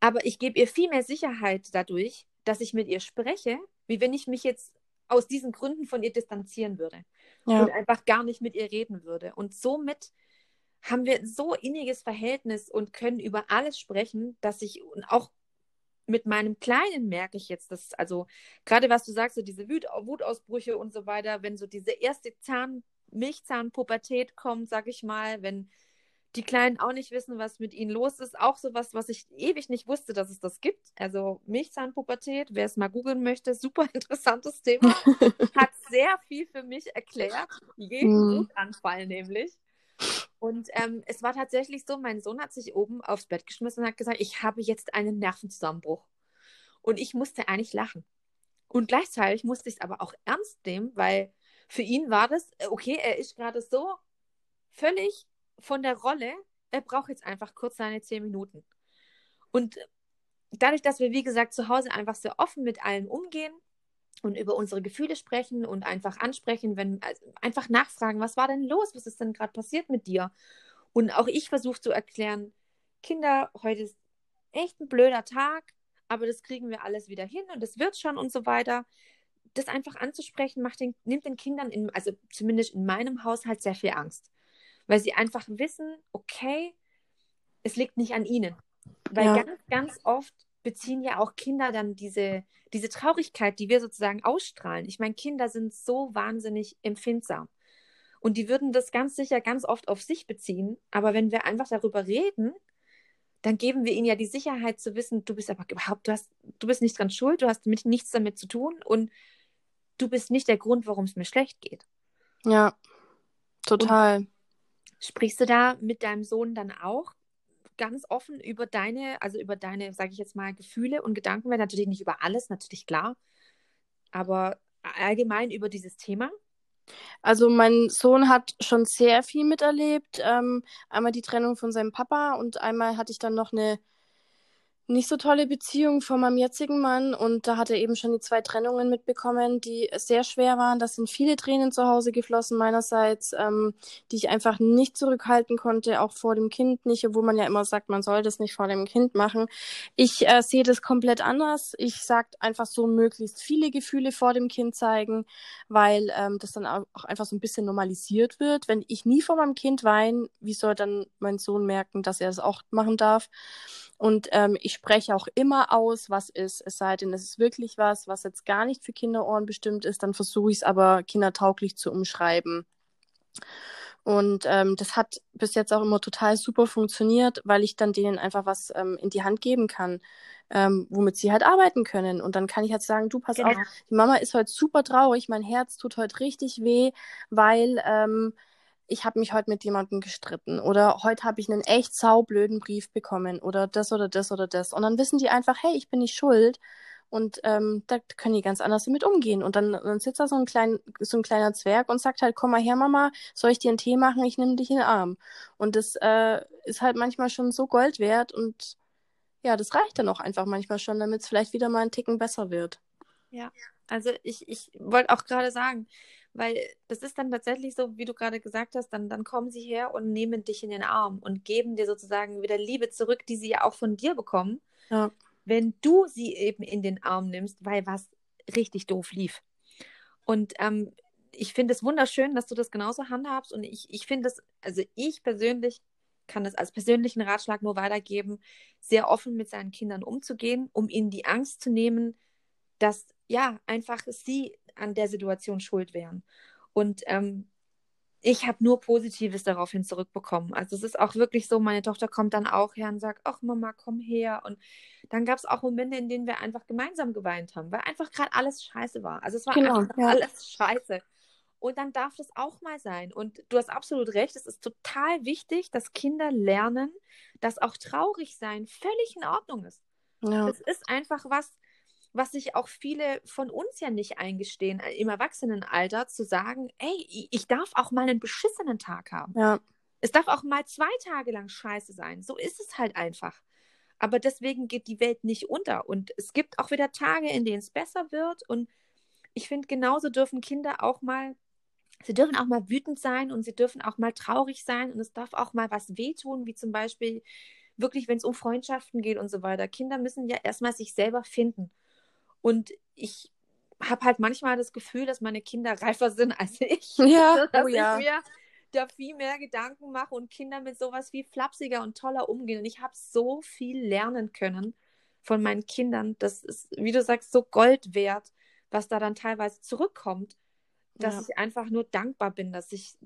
Aber ich gebe ihr viel mehr Sicherheit dadurch, dass ich mit ihr spreche, wie wenn ich mich jetzt aus diesen Gründen von ihr distanzieren würde ja. und einfach gar nicht mit ihr reden würde. Und somit haben wir so inniges Verhältnis und können über alles sprechen, dass ich auch mit meinem Kleinen merke ich jetzt, dass, also gerade was du sagst, so diese Wut, Wutausbrüche und so weiter, wenn so diese erste Zahn, Milchzahnpubertät kommt, sag ich mal, wenn die Kleinen auch nicht wissen, was mit ihnen los ist, auch sowas, was ich ewig nicht wusste, dass es das gibt. Also Milchzahnpubertät, wer es mal googeln möchte, super interessantes Thema. Hat sehr viel für mich erklärt. Jeden mm. Wutanfall nämlich. Und ähm, es war tatsächlich so, mein Sohn hat sich oben aufs Bett geschmissen und hat gesagt, ich habe jetzt einen Nervenzusammenbruch. Und ich musste eigentlich lachen. Und gleichzeitig musste ich es aber auch ernst nehmen, weil für ihn war das, äh, okay, er ist gerade so völlig von der Rolle, er braucht jetzt einfach kurz seine zehn Minuten. Und dadurch, dass wir, wie gesagt, zu Hause einfach sehr offen mit allen umgehen, und über unsere Gefühle sprechen und einfach ansprechen, wenn also einfach nachfragen, was war denn los, was ist denn gerade passiert mit dir? Und auch ich versuche zu erklären, Kinder, heute ist echt ein blöder Tag, aber das kriegen wir alles wieder hin und es wird schon und so weiter. Das einfach anzusprechen, macht den, nimmt den Kindern, in, also zumindest in meinem Haushalt, sehr viel Angst. Weil sie einfach wissen, okay, es liegt nicht an ihnen. Weil ja. ganz, ganz oft beziehen ja auch Kinder dann diese, diese Traurigkeit, die wir sozusagen ausstrahlen. Ich meine, Kinder sind so wahnsinnig empfindsam. Und die würden das ganz sicher ganz oft auf sich beziehen. Aber wenn wir einfach darüber reden, dann geben wir ihnen ja die Sicherheit zu wissen, du bist aber überhaupt, du hast, du bist nicht dran schuld, du hast mit, nichts damit zu tun und du bist nicht der Grund, warum es mir schlecht geht. Ja, total. Und sprichst du da mit deinem Sohn dann auch ganz offen über deine, also über deine, sage ich jetzt mal, Gefühle und Gedanken, weil natürlich nicht über alles, natürlich klar, aber allgemein über dieses Thema? Also mein Sohn hat schon sehr viel miterlebt. Ähm, einmal die Trennung von seinem Papa und einmal hatte ich dann noch eine nicht so tolle Beziehung von meinem jetzigen Mann und da hat er eben schon die zwei Trennungen mitbekommen, die sehr schwer waren. Da sind viele Tränen zu Hause geflossen meinerseits, ähm, die ich einfach nicht zurückhalten konnte, auch vor dem Kind nicht, obwohl man ja immer sagt, man soll das nicht vor dem Kind machen. Ich äh, sehe das komplett anders. Ich sage einfach so möglichst viele Gefühle vor dem Kind zeigen, weil ähm, das dann auch einfach so ein bisschen normalisiert wird. Wenn ich nie vor meinem Kind weine, wie soll dann mein Sohn merken, dass er es auch machen darf? Und ähm, ich spreche auch immer aus, was ist. Es sei denn, es ist wirklich was, was jetzt gar nicht für Kinderohren bestimmt ist, dann versuche ich es aber kindertauglich zu umschreiben. Und ähm, das hat bis jetzt auch immer total super funktioniert, weil ich dann denen einfach was ähm, in die Hand geben kann, ähm, womit sie halt arbeiten können. Und dann kann ich halt sagen, du pass genau. auf, die Mama ist heute super traurig, mein Herz tut heute richtig weh, weil ähm, ich habe mich heute mit jemandem gestritten oder heute habe ich einen echt saublöden Brief bekommen oder das oder das oder das. Und dann wissen die einfach, hey, ich bin nicht schuld. Und ähm, da können die ganz anders damit umgehen. Und dann, dann sitzt da so ein, klein, so ein kleiner Zwerg und sagt halt, komm mal her, Mama, soll ich dir einen Tee machen? Ich nehme dich in den Arm. Und das äh, ist halt manchmal schon so Gold wert und ja, das reicht dann auch einfach manchmal schon, damit es vielleicht wieder mal einen Ticken besser wird. Ja, also ich, ich wollte auch gerade sagen, weil das ist dann tatsächlich so, wie du gerade gesagt hast, dann, dann kommen sie her und nehmen dich in den Arm und geben dir sozusagen wieder Liebe zurück, die sie ja auch von dir bekommen, ja. wenn du sie eben in den Arm nimmst, weil was richtig doof lief. Und ähm, ich finde es wunderschön, dass du das genauso handhabst und ich, ich finde es, also ich persönlich kann das als persönlichen Ratschlag nur weitergeben, sehr offen mit seinen Kindern umzugehen, um ihnen die Angst zu nehmen, dass ja einfach sie an der Situation schuld wären. Und ähm, ich habe nur Positives daraufhin zurückbekommen. Also es ist auch wirklich so, meine Tochter kommt dann auch her und sagt, ach Mama, komm her. Und dann gab es auch Momente, in denen wir einfach gemeinsam geweint haben, weil einfach gerade alles scheiße war. Also es war genau, einfach ja. alles scheiße. Und dann darf das auch mal sein. Und du hast absolut recht, es ist total wichtig, dass Kinder lernen, dass auch traurig sein völlig in Ordnung ist. Ja. Das ist einfach was, was sich auch viele von uns ja nicht eingestehen, äh, im Erwachsenenalter, zu sagen, ey, ich darf auch mal einen beschissenen Tag haben. Ja. Es darf auch mal zwei Tage lang scheiße sein. So ist es halt einfach. Aber deswegen geht die Welt nicht unter. Und es gibt auch wieder Tage, in denen es besser wird. Und ich finde, genauso dürfen Kinder auch mal, sie dürfen auch mal wütend sein und sie dürfen auch mal traurig sein. Und es darf auch mal was wehtun, wie zum Beispiel wirklich, wenn es um Freundschaften geht und so weiter. Kinder müssen ja erstmal sich selber finden. Und ich habe halt manchmal das Gefühl, dass meine Kinder reifer sind als ich. Ja, dass oh, ja. ich mir da viel mehr Gedanken mache und Kinder mit sowas viel flapsiger und toller umgehen. Und ich habe so viel lernen können von meinen Kindern. Das ist, wie du sagst, so Gold wert, was da dann teilweise zurückkommt, dass ja. ich einfach nur dankbar bin, dass ich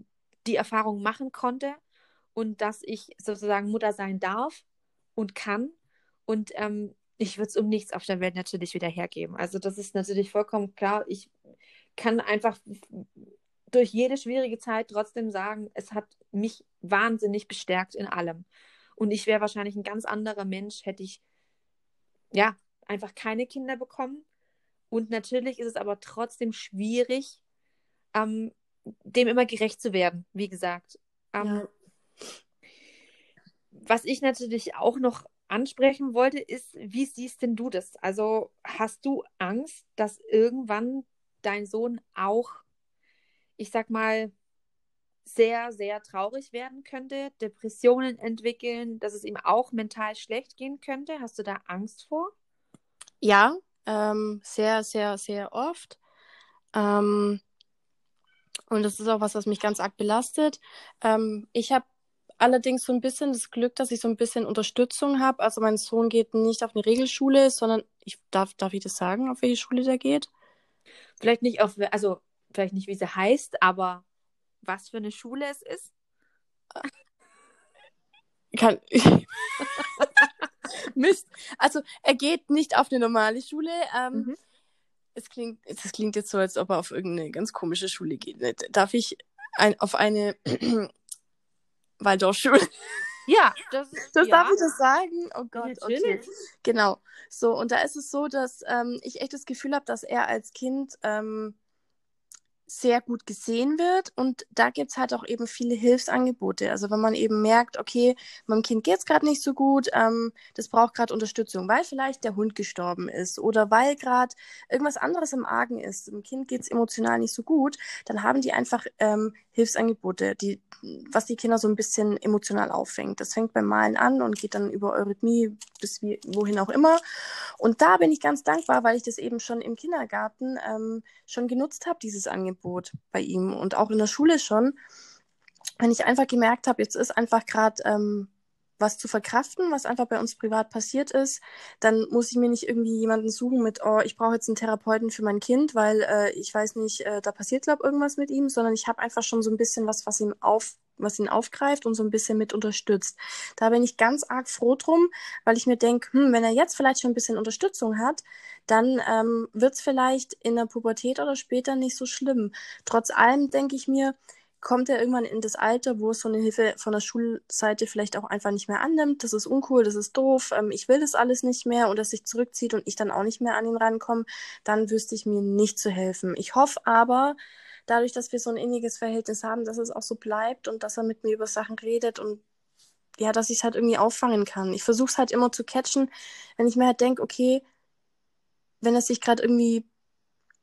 die Erfahrung machen konnte und dass ich sozusagen Mutter sein darf und kann. Und ähm, ich würde es um nichts auf der Welt natürlich wieder hergeben. Also das ist natürlich vollkommen klar. Ich kann einfach durch jede schwierige Zeit trotzdem sagen, es hat mich wahnsinnig bestärkt in allem. Und ich wäre wahrscheinlich ein ganz anderer Mensch, hätte ich ja einfach keine Kinder bekommen. Und natürlich ist es aber trotzdem schwierig, ähm, dem immer gerecht zu werden, wie gesagt. Ähm, ja. Was ich natürlich auch noch ansprechen wollte, ist, wie siehst denn du das? Also hast du Angst, dass irgendwann dein Sohn auch, ich sag mal, sehr, sehr traurig werden könnte, Depressionen entwickeln, dass es ihm auch mental schlecht gehen könnte? Hast du da Angst vor? Ja, ähm, sehr, sehr, sehr oft. Ähm, und das ist auch was, was mich ganz arg belastet. Ähm, ich habe allerdings so ein bisschen das Glück, dass ich so ein bisschen Unterstützung habe. Also mein Sohn geht nicht auf eine Regelschule, sondern ich darf, darf ich das sagen, auf welche Schule der geht? Vielleicht nicht auf, also vielleicht nicht, wie sie heißt, aber was für eine Schule es ist? Kann. Mist. Also er geht nicht auf eine normale Schule. Ähm, mhm. Es klingt, das klingt jetzt so, als ob er auf irgendeine ganz komische Schule geht. Darf ich ein, auf eine Waldorfschule. Ja, das, ist, das ja. darf ich das sagen. Oh Gott, Natürlich. okay. Genau. So, und da ist es so, dass ähm, ich echt das Gefühl habe, dass er als Kind ähm, sehr gut gesehen wird. Und da gibt es halt auch eben viele Hilfsangebote. Also wenn man eben merkt, okay, meinem Kind geht es gerade nicht so gut, ähm, das braucht gerade Unterstützung, weil vielleicht der Hund gestorben ist oder weil gerade irgendwas anderes im Argen ist, dem Kind geht es emotional nicht so gut, dann haben die einfach ähm, Hilfsangebote, die, was die Kinder so ein bisschen emotional auffängt. Das fängt beim Malen an und geht dann über Eurythmie bis wie, wohin auch immer. Und da bin ich ganz dankbar, weil ich das eben schon im Kindergarten ähm, schon genutzt habe, dieses Angebot bei ihm und auch in der Schule schon. Wenn ich einfach gemerkt habe, jetzt ist einfach gerade ähm, was zu verkraften, was einfach bei uns privat passiert ist, dann muss ich mir nicht irgendwie jemanden suchen mit, oh, ich brauche jetzt einen Therapeuten für mein Kind, weil äh, ich weiß nicht, äh, da passiert glaube irgendwas mit ihm, sondern ich habe einfach schon so ein bisschen was, was ihm auf was ihn aufgreift und so ein bisschen mit unterstützt. Da bin ich ganz arg froh drum, weil ich mir denke, hm, wenn er jetzt vielleicht schon ein bisschen Unterstützung hat, dann ähm, wird es vielleicht in der Pubertät oder später nicht so schlimm. Trotz allem denke ich mir, kommt er irgendwann in das Alter, wo es so eine Hilfe von der Schulseite vielleicht auch einfach nicht mehr annimmt. Das ist uncool, das ist doof, ähm, ich will das alles nicht mehr und dass sich zurückzieht und ich dann auch nicht mehr an ihn rankomme, dann wüsste ich mir nicht zu helfen. Ich hoffe aber, dadurch, dass wir so ein inniges Verhältnis haben, dass es auch so bleibt und dass er mit mir über Sachen redet und ja, dass ich es halt irgendwie auffangen kann. Ich versuche es halt immer zu catchen, wenn ich mir halt denke, okay, wenn er sich gerade irgendwie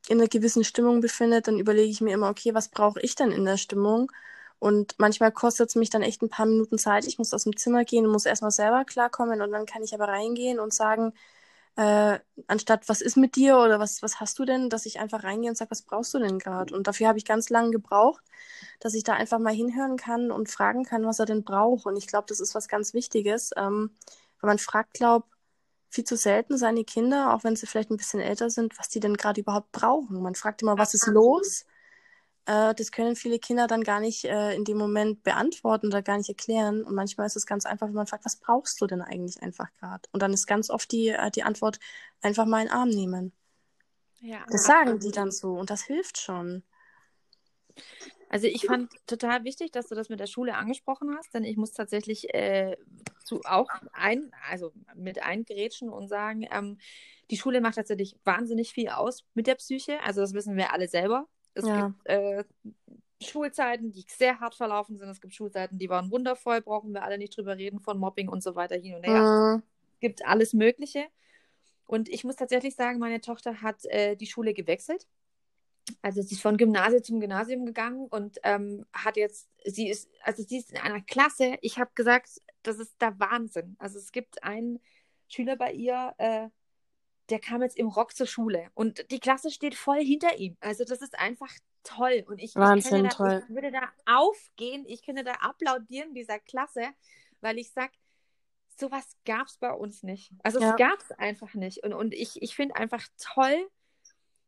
in einer gewissen Stimmung befindet, dann überlege ich mir immer, okay, was brauche ich denn in der Stimmung? Und manchmal kostet es mich dann echt ein paar Minuten Zeit. Ich muss aus dem Zimmer gehen und muss erstmal selber klarkommen und dann kann ich aber reingehen und sagen, äh, anstatt was ist mit dir oder was, was hast du denn, dass ich einfach reingehe und sage, was brauchst du denn gerade? Und dafür habe ich ganz lange gebraucht, dass ich da einfach mal hinhören kann und fragen kann, was er denn braucht. Und ich glaube, das ist was ganz Wichtiges, ähm, weil man fragt, glaube viel zu selten seine Kinder, auch wenn sie vielleicht ein bisschen älter sind, was die denn gerade überhaupt brauchen. Man fragt immer, was ist los? Äh, das können viele Kinder dann gar nicht äh, in dem Moment beantworten oder gar nicht erklären. Und manchmal ist es ganz einfach, wenn man fragt, was brauchst du denn eigentlich einfach gerade? Und dann ist ganz oft die, äh, die Antwort, einfach mal in den Arm nehmen. Ja, das sagen die dann so und das hilft schon. Also ich fand total wichtig, dass du das mit der Schule angesprochen hast, denn ich muss tatsächlich äh, zu auch ein, also mit eingrätschen und sagen, ähm, die Schule macht tatsächlich wahnsinnig viel aus mit der Psyche. Also das wissen wir alle selber. Es ja. gibt äh, Schulzeiten, die sehr hart verlaufen sind. Es gibt Schulzeiten, die waren wundervoll, brauchen wir alle nicht drüber reden, von Mobbing und so weiter hin und her. Mhm. Es gibt alles Mögliche. Und ich muss tatsächlich sagen, meine Tochter hat äh, die Schule gewechselt. Also sie ist von Gymnasium zum Gymnasium gegangen und ähm, hat jetzt, sie ist, also sie ist in einer Klasse, ich habe gesagt, das ist der Wahnsinn. Also es gibt einen Schüler bei ihr, äh, der kam jetzt im Rock zur Schule und die Klasse steht voll hinter ihm. Also das ist einfach toll. Und ich, Wahnsinn, ich, da, toll. ich würde da aufgehen, ich könnte da applaudieren dieser Klasse, weil ich sage, sowas gab es bei uns nicht. Also ja. es gab es einfach nicht. Und, und ich, ich finde einfach toll,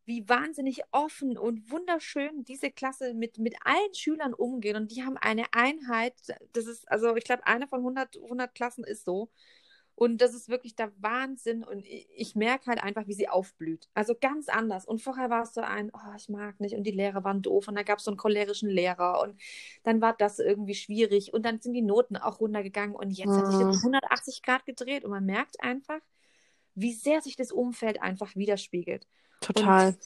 wie wahnsinnig offen und wunderschön diese Klasse mit, mit allen Schülern umgehen. Und die haben eine Einheit, das ist, also ich glaube, eine von 100, 100 Klassen ist so. Und das ist wirklich der Wahnsinn. Und ich, ich merke halt einfach, wie sie aufblüht. Also ganz anders. Und vorher war es so ein, oh, ich mag nicht. Und die Lehrer waren doof. Und da gab es so einen cholerischen Lehrer. Und dann war das irgendwie schwierig. Und dann sind die Noten auch runtergegangen. Und jetzt mhm. hat sich das 180 hm. Grad gedreht. Und man merkt einfach, wie sehr sich das Umfeld einfach widerspiegelt. Total. Und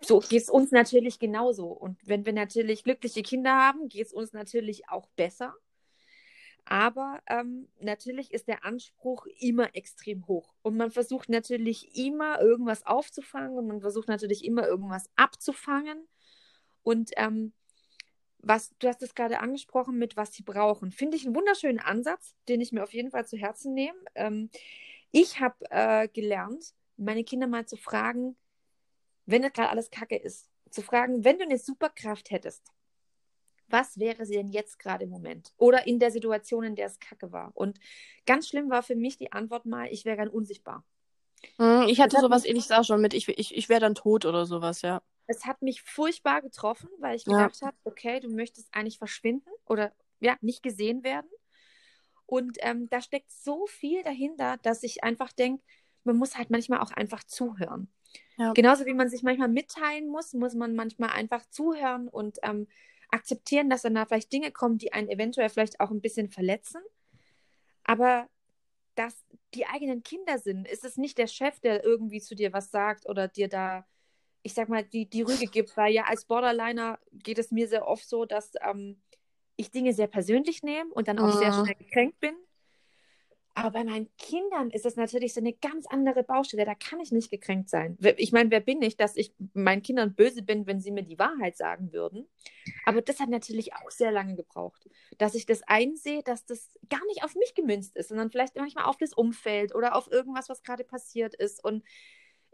so geht es uns natürlich genauso. Und wenn wir natürlich glückliche Kinder haben, geht es uns natürlich auch besser. Aber ähm, natürlich ist der Anspruch immer extrem hoch. Und man versucht natürlich immer irgendwas aufzufangen und man versucht natürlich immer irgendwas abzufangen. Und ähm, was, du hast es gerade angesprochen mit was sie brauchen, finde ich einen wunderschönen Ansatz, den ich mir auf jeden Fall zu Herzen nehme. Ähm, ich habe äh, gelernt, meine Kinder mal zu fragen, wenn das gerade alles Kacke ist, zu fragen, wenn du eine Superkraft hättest, was wäre sie denn jetzt gerade im Moment? Oder in der Situation, in der es kacke war. Und ganz schlimm war für mich die Antwort mal, ich wäre dann unsichtbar. Hm, ich hatte sowas ähnliches auch schon mit, ich, ich, ich wäre dann tot oder sowas, ja. Es hat mich furchtbar getroffen, weil ich gedacht ja. habe, okay, du möchtest eigentlich verschwinden oder ja, nicht gesehen werden. Und ähm, da steckt so viel dahinter, dass ich einfach denke, man muss halt manchmal auch einfach zuhören. Ja. Genauso wie man sich manchmal mitteilen muss, muss man manchmal einfach zuhören und ähm, akzeptieren, dass dann da vielleicht Dinge kommen, die einen eventuell vielleicht auch ein bisschen verletzen. Aber dass die eigenen Kinder sind, ist es nicht der Chef, der irgendwie zu dir was sagt oder dir da, ich sag mal, die, die Rüge gibt. Weil ja als Borderliner geht es mir sehr oft so, dass ähm, ich Dinge sehr persönlich nehme und dann auch mhm. sehr schnell gekränkt bin. Aber bei meinen Kindern ist es natürlich so eine ganz andere Baustelle. Da kann ich nicht gekränkt sein. Ich meine, wer bin ich, dass ich meinen Kindern böse bin, wenn sie mir die Wahrheit sagen würden? Aber das hat natürlich auch sehr lange gebraucht, dass ich das einsehe, dass das gar nicht auf mich gemünzt ist, sondern vielleicht manchmal auf das Umfeld oder auf irgendwas, was gerade passiert ist. Und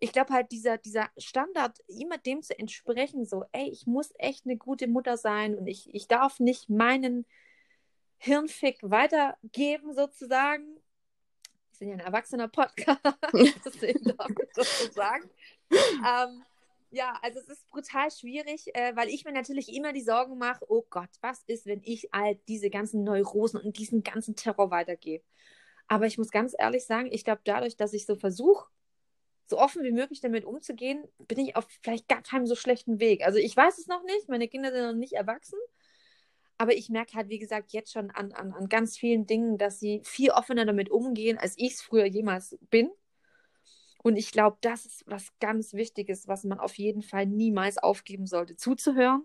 ich glaube halt, dieser, dieser Standard, immer dem zu entsprechen, so, ey, ich muss echt eine gute Mutter sein und ich, ich darf nicht meinen Hirnfick weitergeben, sozusagen sind ja ein erwachsener Podcast, deswegen darf ich das so sagen. Ähm, ja, also es ist brutal schwierig, äh, weil ich mir natürlich immer die Sorgen mache, oh Gott, was ist, wenn ich all diese ganzen Neurosen und diesen ganzen Terror weitergebe? Aber ich muss ganz ehrlich sagen, ich glaube, dadurch, dass ich so versuche, so offen wie möglich damit umzugehen, bin ich auf vielleicht gar keinem so schlechten Weg. Also ich weiß es noch nicht, meine Kinder sind noch nicht erwachsen, aber ich merke halt, wie gesagt, jetzt schon an, an, an ganz vielen Dingen, dass sie viel offener damit umgehen, als ich es früher jemals bin. Und ich glaube, das ist was ganz Wichtiges, was man auf jeden Fall niemals aufgeben sollte, zuzuhören,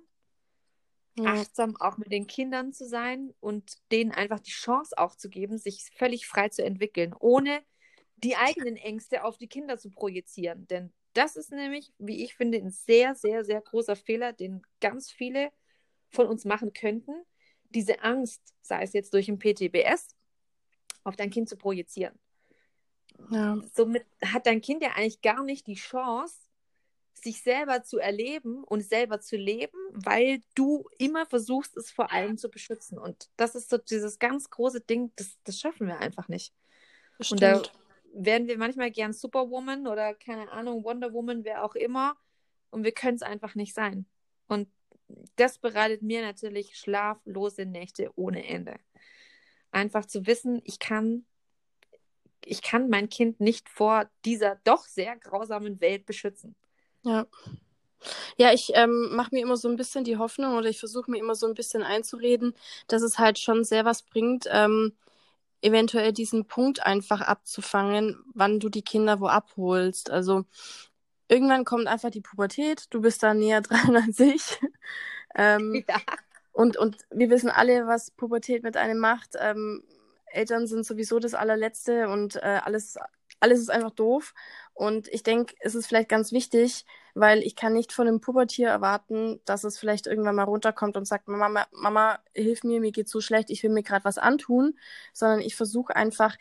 ja. achtsam auch mit den Kindern zu sein und denen einfach die Chance auch zu geben, sich völlig frei zu entwickeln, ohne die eigenen Ängste auf die Kinder zu projizieren. Denn das ist nämlich, wie ich finde, ein sehr, sehr, sehr großer Fehler, den ganz viele von uns machen könnten, diese Angst, sei es jetzt durch ein PTBS, auf dein Kind zu projizieren. ja. somit hat dein Kind ja eigentlich gar nicht die Chance, sich selber zu erleben und selber zu leben, weil du immer versuchst, es vor allem zu beschützen. Und das ist so dieses ganz große Ding, das, das schaffen wir einfach nicht. Und da werden wir manchmal gern Superwoman oder keine Ahnung, Wonder Woman, wer auch immer. Und wir können es einfach nicht sein. Und das bereitet mir natürlich schlaflose Nächte ohne Ende. Einfach zu wissen, ich kann, ich kann mein Kind nicht vor dieser doch sehr grausamen Welt beschützen. Ja. Ja, ich ähm, mache mir immer so ein bisschen die Hoffnung oder ich versuche mir immer so ein bisschen einzureden, dass es halt schon sehr was bringt, ähm, eventuell diesen Punkt einfach abzufangen, wann du die Kinder wo abholst. Also irgendwann kommt einfach die Pubertät, du bist da näher dran als ich. ähm, ja. und, und wir wissen alle, was Pubertät mit einem macht. Ähm, Eltern sind sowieso das allerletzte und äh, alles, alles ist einfach doof. Und ich denke, es ist vielleicht ganz wichtig, weil ich kann nicht von einem Pubertier erwarten, dass es vielleicht irgendwann mal runterkommt und sagt, Mama, Mama, hilf mir, mir geht's so schlecht, ich will mir gerade was antun, sondern ich versuche einfach,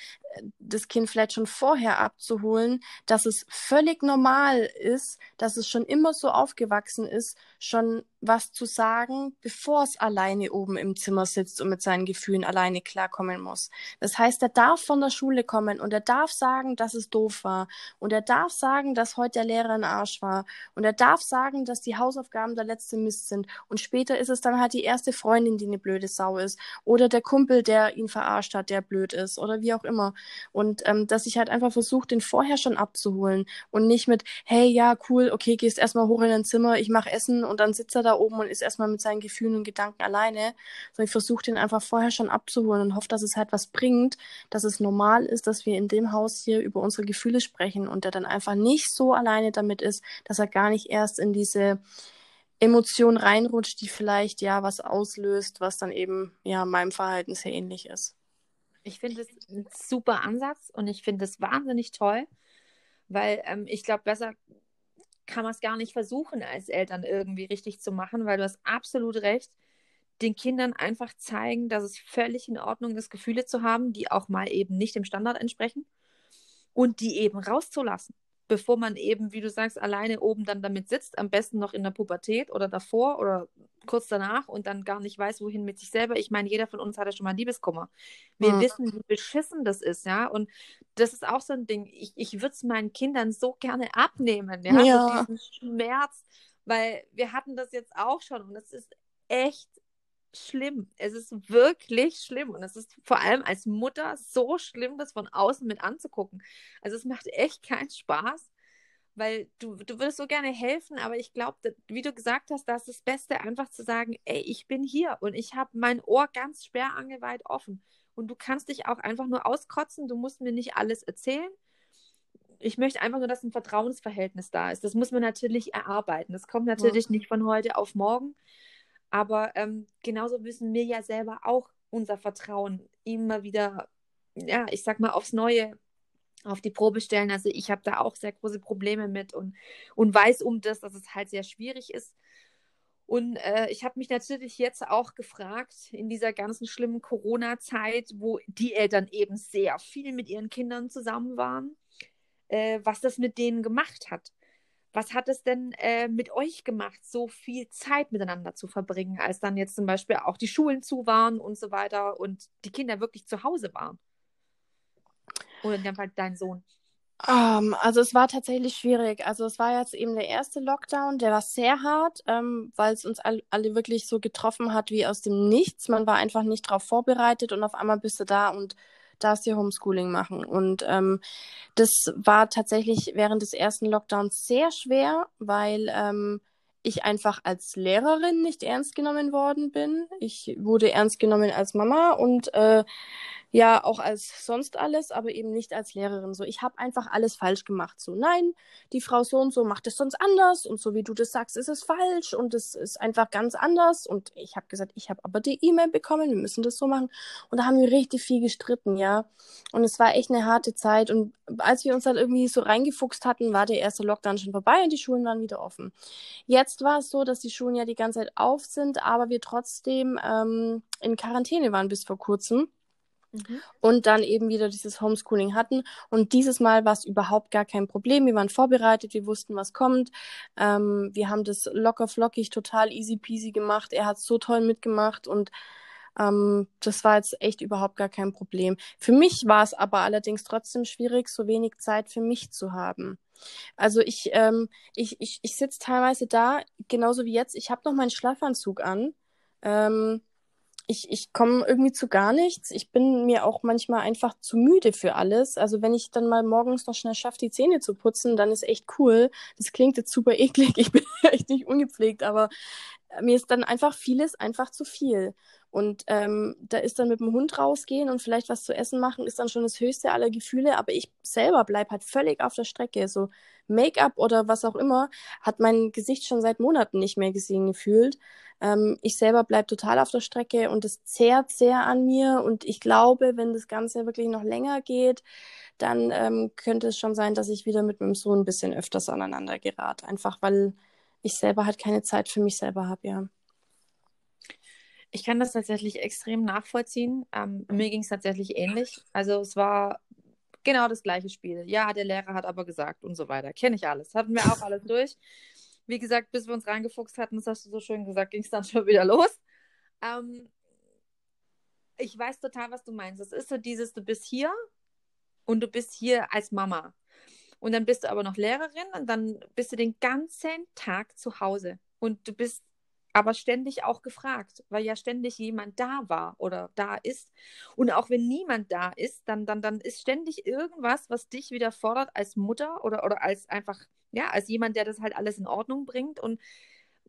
das Kind vielleicht schon vorher abzuholen, dass es völlig normal ist, dass es schon immer so aufgewachsen ist, schon was zu sagen, bevor es alleine oben im Zimmer sitzt und mit seinen Gefühlen alleine klarkommen muss. Das heißt, er darf von der Schule kommen und er darf sagen, dass es doof war. Und er darf sagen, dass heute der Lehrer ein Arsch war und er darf sagen, dass die Hausaufgaben der letzte Mist sind. Und später ist es dann halt die erste Freundin, die eine blöde Sau ist. Oder der Kumpel, der ihn verarscht hat, der blöd ist. Oder wie auch immer. Und ähm, dass ich halt einfach versuche, den vorher schon abzuholen. Und nicht mit, hey, ja, cool, okay, gehst erstmal hoch in dein Zimmer, ich mach Essen und dann sitzt er da oben und ist erstmal mit seinen Gefühlen und Gedanken alleine. Sondern ich versuche den einfach vorher schon abzuholen und hoffe, dass es halt was bringt, dass es normal ist, dass wir in dem Haus hier über unsere Gefühle sprechen und der dann einfach nicht so alleine damit ist, dass er gar nicht erst in diese Emotion reinrutscht, die vielleicht ja was auslöst, was dann eben ja meinem Verhalten sehr ähnlich ist. Ich finde es ein super Ansatz und ich finde es wahnsinnig toll, weil ähm, ich glaube, besser kann man es gar nicht versuchen, als Eltern irgendwie richtig zu machen, weil du hast absolut recht. Den Kindern einfach zeigen, dass es völlig in Ordnung ist, Gefühle zu haben, die auch mal eben nicht dem Standard entsprechen und die eben rauszulassen bevor man eben, wie du sagst, alleine oben dann damit sitzt, am besten noch in der Pubertät oder davor oder kurz danach und dann gar nicht weiß, wohin mit sich selber. Ich meine, jeder von uns hatte schon mal Liebeskummer. Wir ja. wissen, wie beschissen das ist, ja. Und das ist auch so ein Ding. Ich, ich würde es meinen Kindern so gerne abnehmen, ja, ja. diesen Schmerz, weil wir hatten das jetzt auch schon und es ist echt schlimm. Es ist wirklich schlimm. Und es ist vor allem als Mutter so schlimm, das von außen mit anzugucken. Also es macht echt keinen Spaß, weil du, du würdest so gerne helfen, aber ich glaube, wie du gesagt hast, da ist das Beste, einfach zu sagen, ey, ich bin hier und ich habe mein Ohr ganz sperrangeweit offen. Und du kannst dich auch einfach nur auskotzen, du musst mir nicht alles erzählen. Ich möchte einfach nur, dass ein Vertrauensverhältnis da ist. Das muss man natürlich erarbeiten. Das kommt natürlich ja. nicht von heute auf morgen. Aber ähm, genauso müssen wir ja selber auch unser Vertrauen immer wieder, ja, ich sag mal, aufs Neue auf die Probe stellen. Also ich habe da auch sehr große Probleme mit und, und weiß um das, dass es halt sehr schwierig ist. Und äh, ich habe mich natürlich jetzt auch gefragt, in dieser ganzen schlimmen Corona-Zeit, wo die Eltern eben sehr viel mit ihren Kindern zusammen waren, äh, was das mit denen gemacht hat. Was hat es denn äh, mit euch gemacht, so viel Zeit miteinander zu verbringen, als dann jetzt zum Beispiel auch die Schulen zu waren und so weiter und die Kinder wirklich zu Hause waren? Oder in dem Fall dein Sohn? Um, ähm, also es war tatsächlich schwierig. Also es war jetzt eben der erste Lockdown, der war sehr hart, ähm, weil es uns all, alle wirklich so getroffen hat wie aus dem Nichts. Man war einfach nicht darauf vorbereitet und auf einmal bist du da und darfst dir Homeschooling machen. Und ähm, das war tatsächlich während des ersten Lockdowns sehr schwer, weil ähm, ich einfach als Lehrerin nicht ernst genommen worden bin. Ich wurde ernst genommen als Mama und äh, ja auch als sonst alles, aber eben nicht als Lehrerin. So, ich habe einfach alles falsch gemacht. So, nein, die Frau so und so macht es sonst anders und so wie du das sagst, ist es falsch und es ist einfach ganz anders. Und ich habe gesagt, ich habe aber die E-Mail bekommen, wir müssen das so machen. Und da haben wir richtig viel gestritten, ja. Und es war echt eine harte Zeit. Und als wir uns dann irgendwie so reingefuchst hatten, war der erste Lockdown schon vorbei und die Schulen waren wieder offen. Jetzt war es so, dass die Schulen ja die ganze Zeit auf sind, aber wir trotzdem ähm, in Quarantäne waren bis vor kurzem. Mhm. Und dann eben wieder dieses Homeschooling hatten. Und dieses Mal war es überhaupt gar kein Problem. Wir waren vorbereitet, wir wussten, was kommt. Ähm, wir haben das locker flockig, total easy peasy gemacht. Er hat so toll mitgemacht und ähm, das war jetzt echt überhaupt gar kein Problem. Für mich war es aber allerdings trotzdem schwierig, so wenig Zeit für mich zu haben. Also ich, ähm, ich, ich, ich sitze teilweise da, genauso wie jetzt. Ich habe noch meinen Schlafanzug an. Ähm, ich, ich komme irgendwie zu gar nichts. Ich bin mir auch manchmal einfach zu müde für alles. Also wenn ich dann mal morgens noch schnell schaffe, die Zähne zu putzen, dann ist echt cool. Das klingt jetzt super eklig. Ich bin echt nicht ungepflegt, aber mir ist dann einfach vieles einfach zu viel. Und ähm, da ist dann mit dem Hund rausgehen und vielleicht was zu essen machen, ist dann schon das höchste aller Gefühle. Aber ich selber bleibe halt völlig auf der Strecke. So Make-up oder was auch immer hat mein Gesicht schon seit Monaten nicht mehr gesehen gefühlt. Ähm, ich selber bleibe total auf der Strecke und es zehrt sehr an mir. Und ich glaube, wenn das Ganze wirklich noch länger geht, dann ähm, könnte es schon sein, dass ich wieder mit meinem Sohn ein bisschen öfters aneinander gerate. Einfach weil ich selber halt keine Zeit für mich selber habe, ja. Ich kann das tatsächlich extrem nachvollziehen. Ähm, mir ging es tatsächlich ähnlich. Also es war genau das gleiche Spiel. Ja, der Lehrer hat aber gesagt und so weiter. Kenne ich alles. Hatten wir auch alles durch wie gesagt, bis wir uns reingefuchst hatten, das hast du so schön gesagt, ging es dann schon wieder los. Ähm, ich weiß total, was du meinst. Es ist so dieses, du bist hier und du bist hier als Mama. Und dann bist du aber noch Lehrerin und dann bist du den ganzen Tag zu Hause. Und du bist aber ständig auch gefragt, weil ja ständig jemand da war oder da ist. Und auch wenn niemand da ist, dann, dann, dann ist ständig irgendwas, was dich wieder fordert als Mutter oder, oder als einfach, ja, als jemand, der das halt alles in Ordnung bringt. Und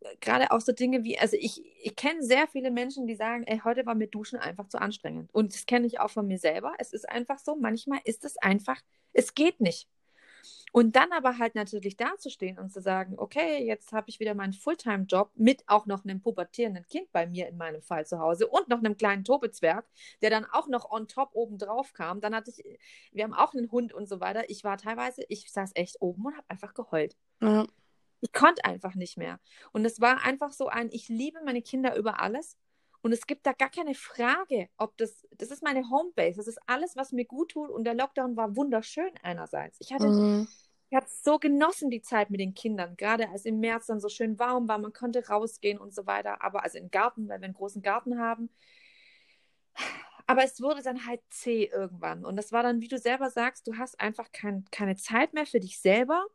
äh, gerade auch so Dinge wie, also ich, ich kenne sehr viele Menschen, die sagen, ey, heute war mir Duschen einfach zu anstrengend. Und das kenne ich auch von mir selber. Es ist einfach so, manchmal ist es einfach, es geht nicht. Und dann aber halt natürlich dazustehen und zu sagen, okay, jetzt habe ich wieder meinen Fulltime-Job mit auch noch einem pubertierenden Kind bei mir in meinem Fall zu Hause und noch einem kleinen Tobezwerg, der dann auch noch on top oben drauf kam. Dann hatte ich, wir haben auch einen Hund und so weiter. Ich war teilweise, ich saß echt oben und habe einfach geheult. Ja. Ich konnte einfach nicht mehr. Und es war einfach so ein, ich liebe meine Kinder über alles. Und es gibt da gar keine Frage, ob das, das ist meine Homebase, das ist alles, was mir gut tut. Und der Lockdown war wunderschön einerseits. Ich hatte, mhm. Ich habe so genossen, die Zeit mit den Kindern, gerade als im März dann so schön warm war, man konnte rausgehen und so weiter, aber also im Garten, weil wir einen großen Garten haben. Aber es wurde dann halt zäh irgendwann. Und das war dann, wie du selber sagst, du hast einfach kein, keine Zeit mehr für dich selber,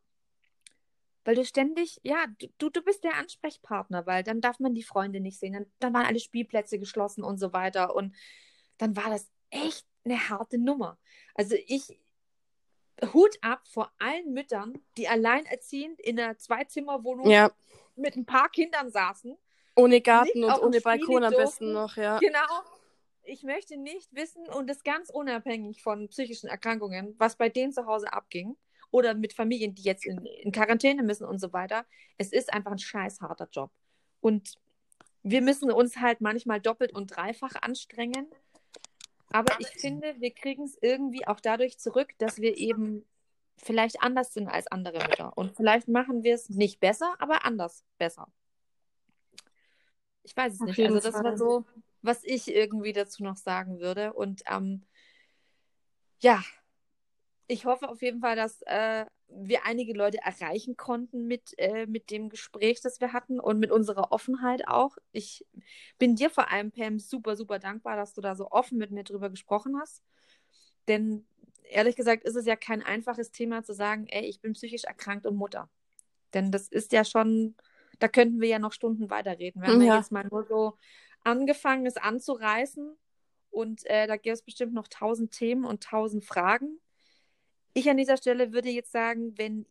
weil du ständig, ja, du, du bist der Ansprechpartner, weil dann darf man die Freunde nicht sehen. Dann, dann waren alle Spielplätze geschlossen und so weiter. Und dann war das echt eine harte Nummer. Also ich, Hut ab vor allen Müttern, die alleinerziehend in einer Zweizimmerwohnung ja. mit ein paar Kindern saßen. Ohne Garten und ohne Balkon am besten noch, ja. Genau. Ich möchte nicht wissen, und das ganz unabhängig von psychischen Erkrankungen, was bei denen zu Hause abging. Oder mit Familien, die jetzt in, in Quarantäne müssen und so weiter. Es ist einfach ein scheiß harter Job. Und wir müssen uns halt manchmal doppelt und dreifach anstrengen, aber ich finde, wir kriegen es irgendwie auch dadurch zurück, dass wir eben vielleicht anders sind als andere Mütter. Und vielleicht machen wir es nicht besser, aber anders besser. Ich weiß es Auf nicht. Also das Fall. war so, was ich irgendwie dazu noch sagen würde. Und ähm, ja, ich hoffe auf jeden Fall, dass äh, wir einige Leute erreichen konnten mit, äh, mit dem Gespräch, das wir hatten und mit unserer Offenheit auch. Ich bin dir vor allem, Pam, super, super dankbar, dass du da so offen mit mir drüber gesprochen hast. Denn ehrlich gesagt ist es ja kein einfaches Thema zu sagen, ey, ich bin psychisch erkrankt und Mutter. Denn das ist ja schon, da könnten wir ja noch Stunden weiterreden. Wir haben ja, ja jetzt mal nur so angefangen, es anzureißen. Und äh, da gibt es bestimmt noch tausend Themen und tausend Fragen. Ich an dieser Stelle würde jetzt sagen, wenn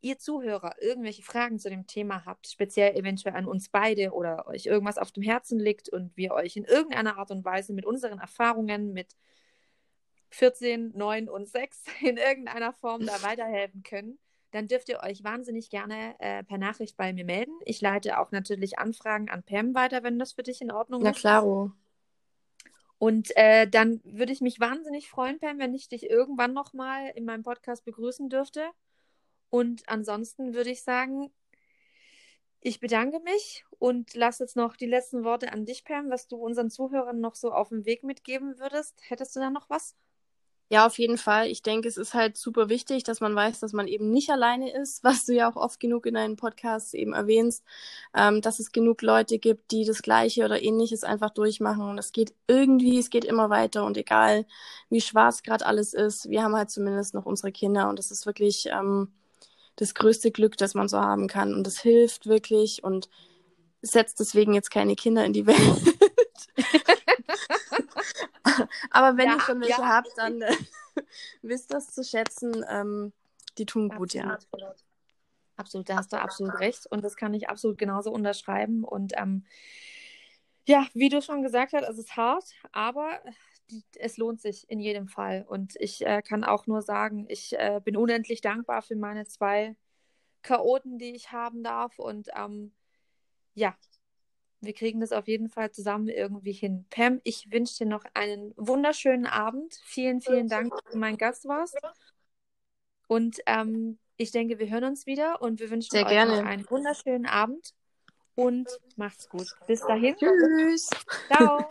ihr Zuhörer irgendwelche Fragen zu dem Thema habt, speziell eventuell an uns beide oder euch irgendwas auf dem Herzen liegt und wir euch in irgendeiner Art und Weise mit unseren Erfahrungen mit 14, 9 und 6 in irgendeiner Form da weiterhelfen können, dann dürft ihr euch wahnsinnig gerne äh, per Nachricht bei mir melden. Ich leite auch natürlich Anfragen an Pam weiter, wenn das für dich in Ordnung Na, ist. Na klaro. Und äh, dann würde ich mich wahnsinnig freuen, Pam, wenn ich dich irgendwann nochmal in meinem Podcast begrüßen dürfte. Und ansonsten würde ich sagen, ich bedanke mich und lasse jetzt noch die letzten Worte an dich, Pam, was du unseren Zuhörern noch so auf dem Weg mitgeben würdest. Hättest du da noch was? Ja, auf jeden Fall. Ich denke, es ist halt super wichtig, dass man weiß, dass man eben nicht alleine ist, was du ja auch oft genug in deinen Podcasts eben erwähnst, ähm, dass es genug Leute gibt, die das Gleiche oder Ähnliches einfach durchmachen. Und es geht irgendwie, es geht immer weiter und egal, wie schwarz gerade alles ist, wir haben halt zumindest noch unsere Kinder und das ist wirklich ähm, das größte Glück, das man so haben kann. Und das hilft wirklich und setzt deswegen jetzt keine Kinder in die Welt. Aber wenn ja, ihr schon welche ja. habt, dann äh, wisst das zu schätzen. Ähm, die tun gut, ja. Absolut, da hast du absolut recht. Und das kann ich absolut genauso unterschreiben. Und ähm, ja, wie du schon gesagt hast, es ist hart, aber die, es lohnt sich in jedem Fall. Und ich äh, kann auch nur sagen, ich äh, bin unendlich dankbar für meine zwei Chaoten, die ich haben darf. Und ähm, ja, wir kriegen das auf jeden Fall zusammen irgendwie hin. Pam, ich wünsche dir noch einen wunderschönen Abend. Vielen, vielen Dank, dass du mein Gast warst. Und ähm, ich denke, wir hören uns wieder und wir wünschen Sehr euch gerne. noch einen wunderschönen Abend und macht's gut. Bis dahin. Tschüss. Ciao.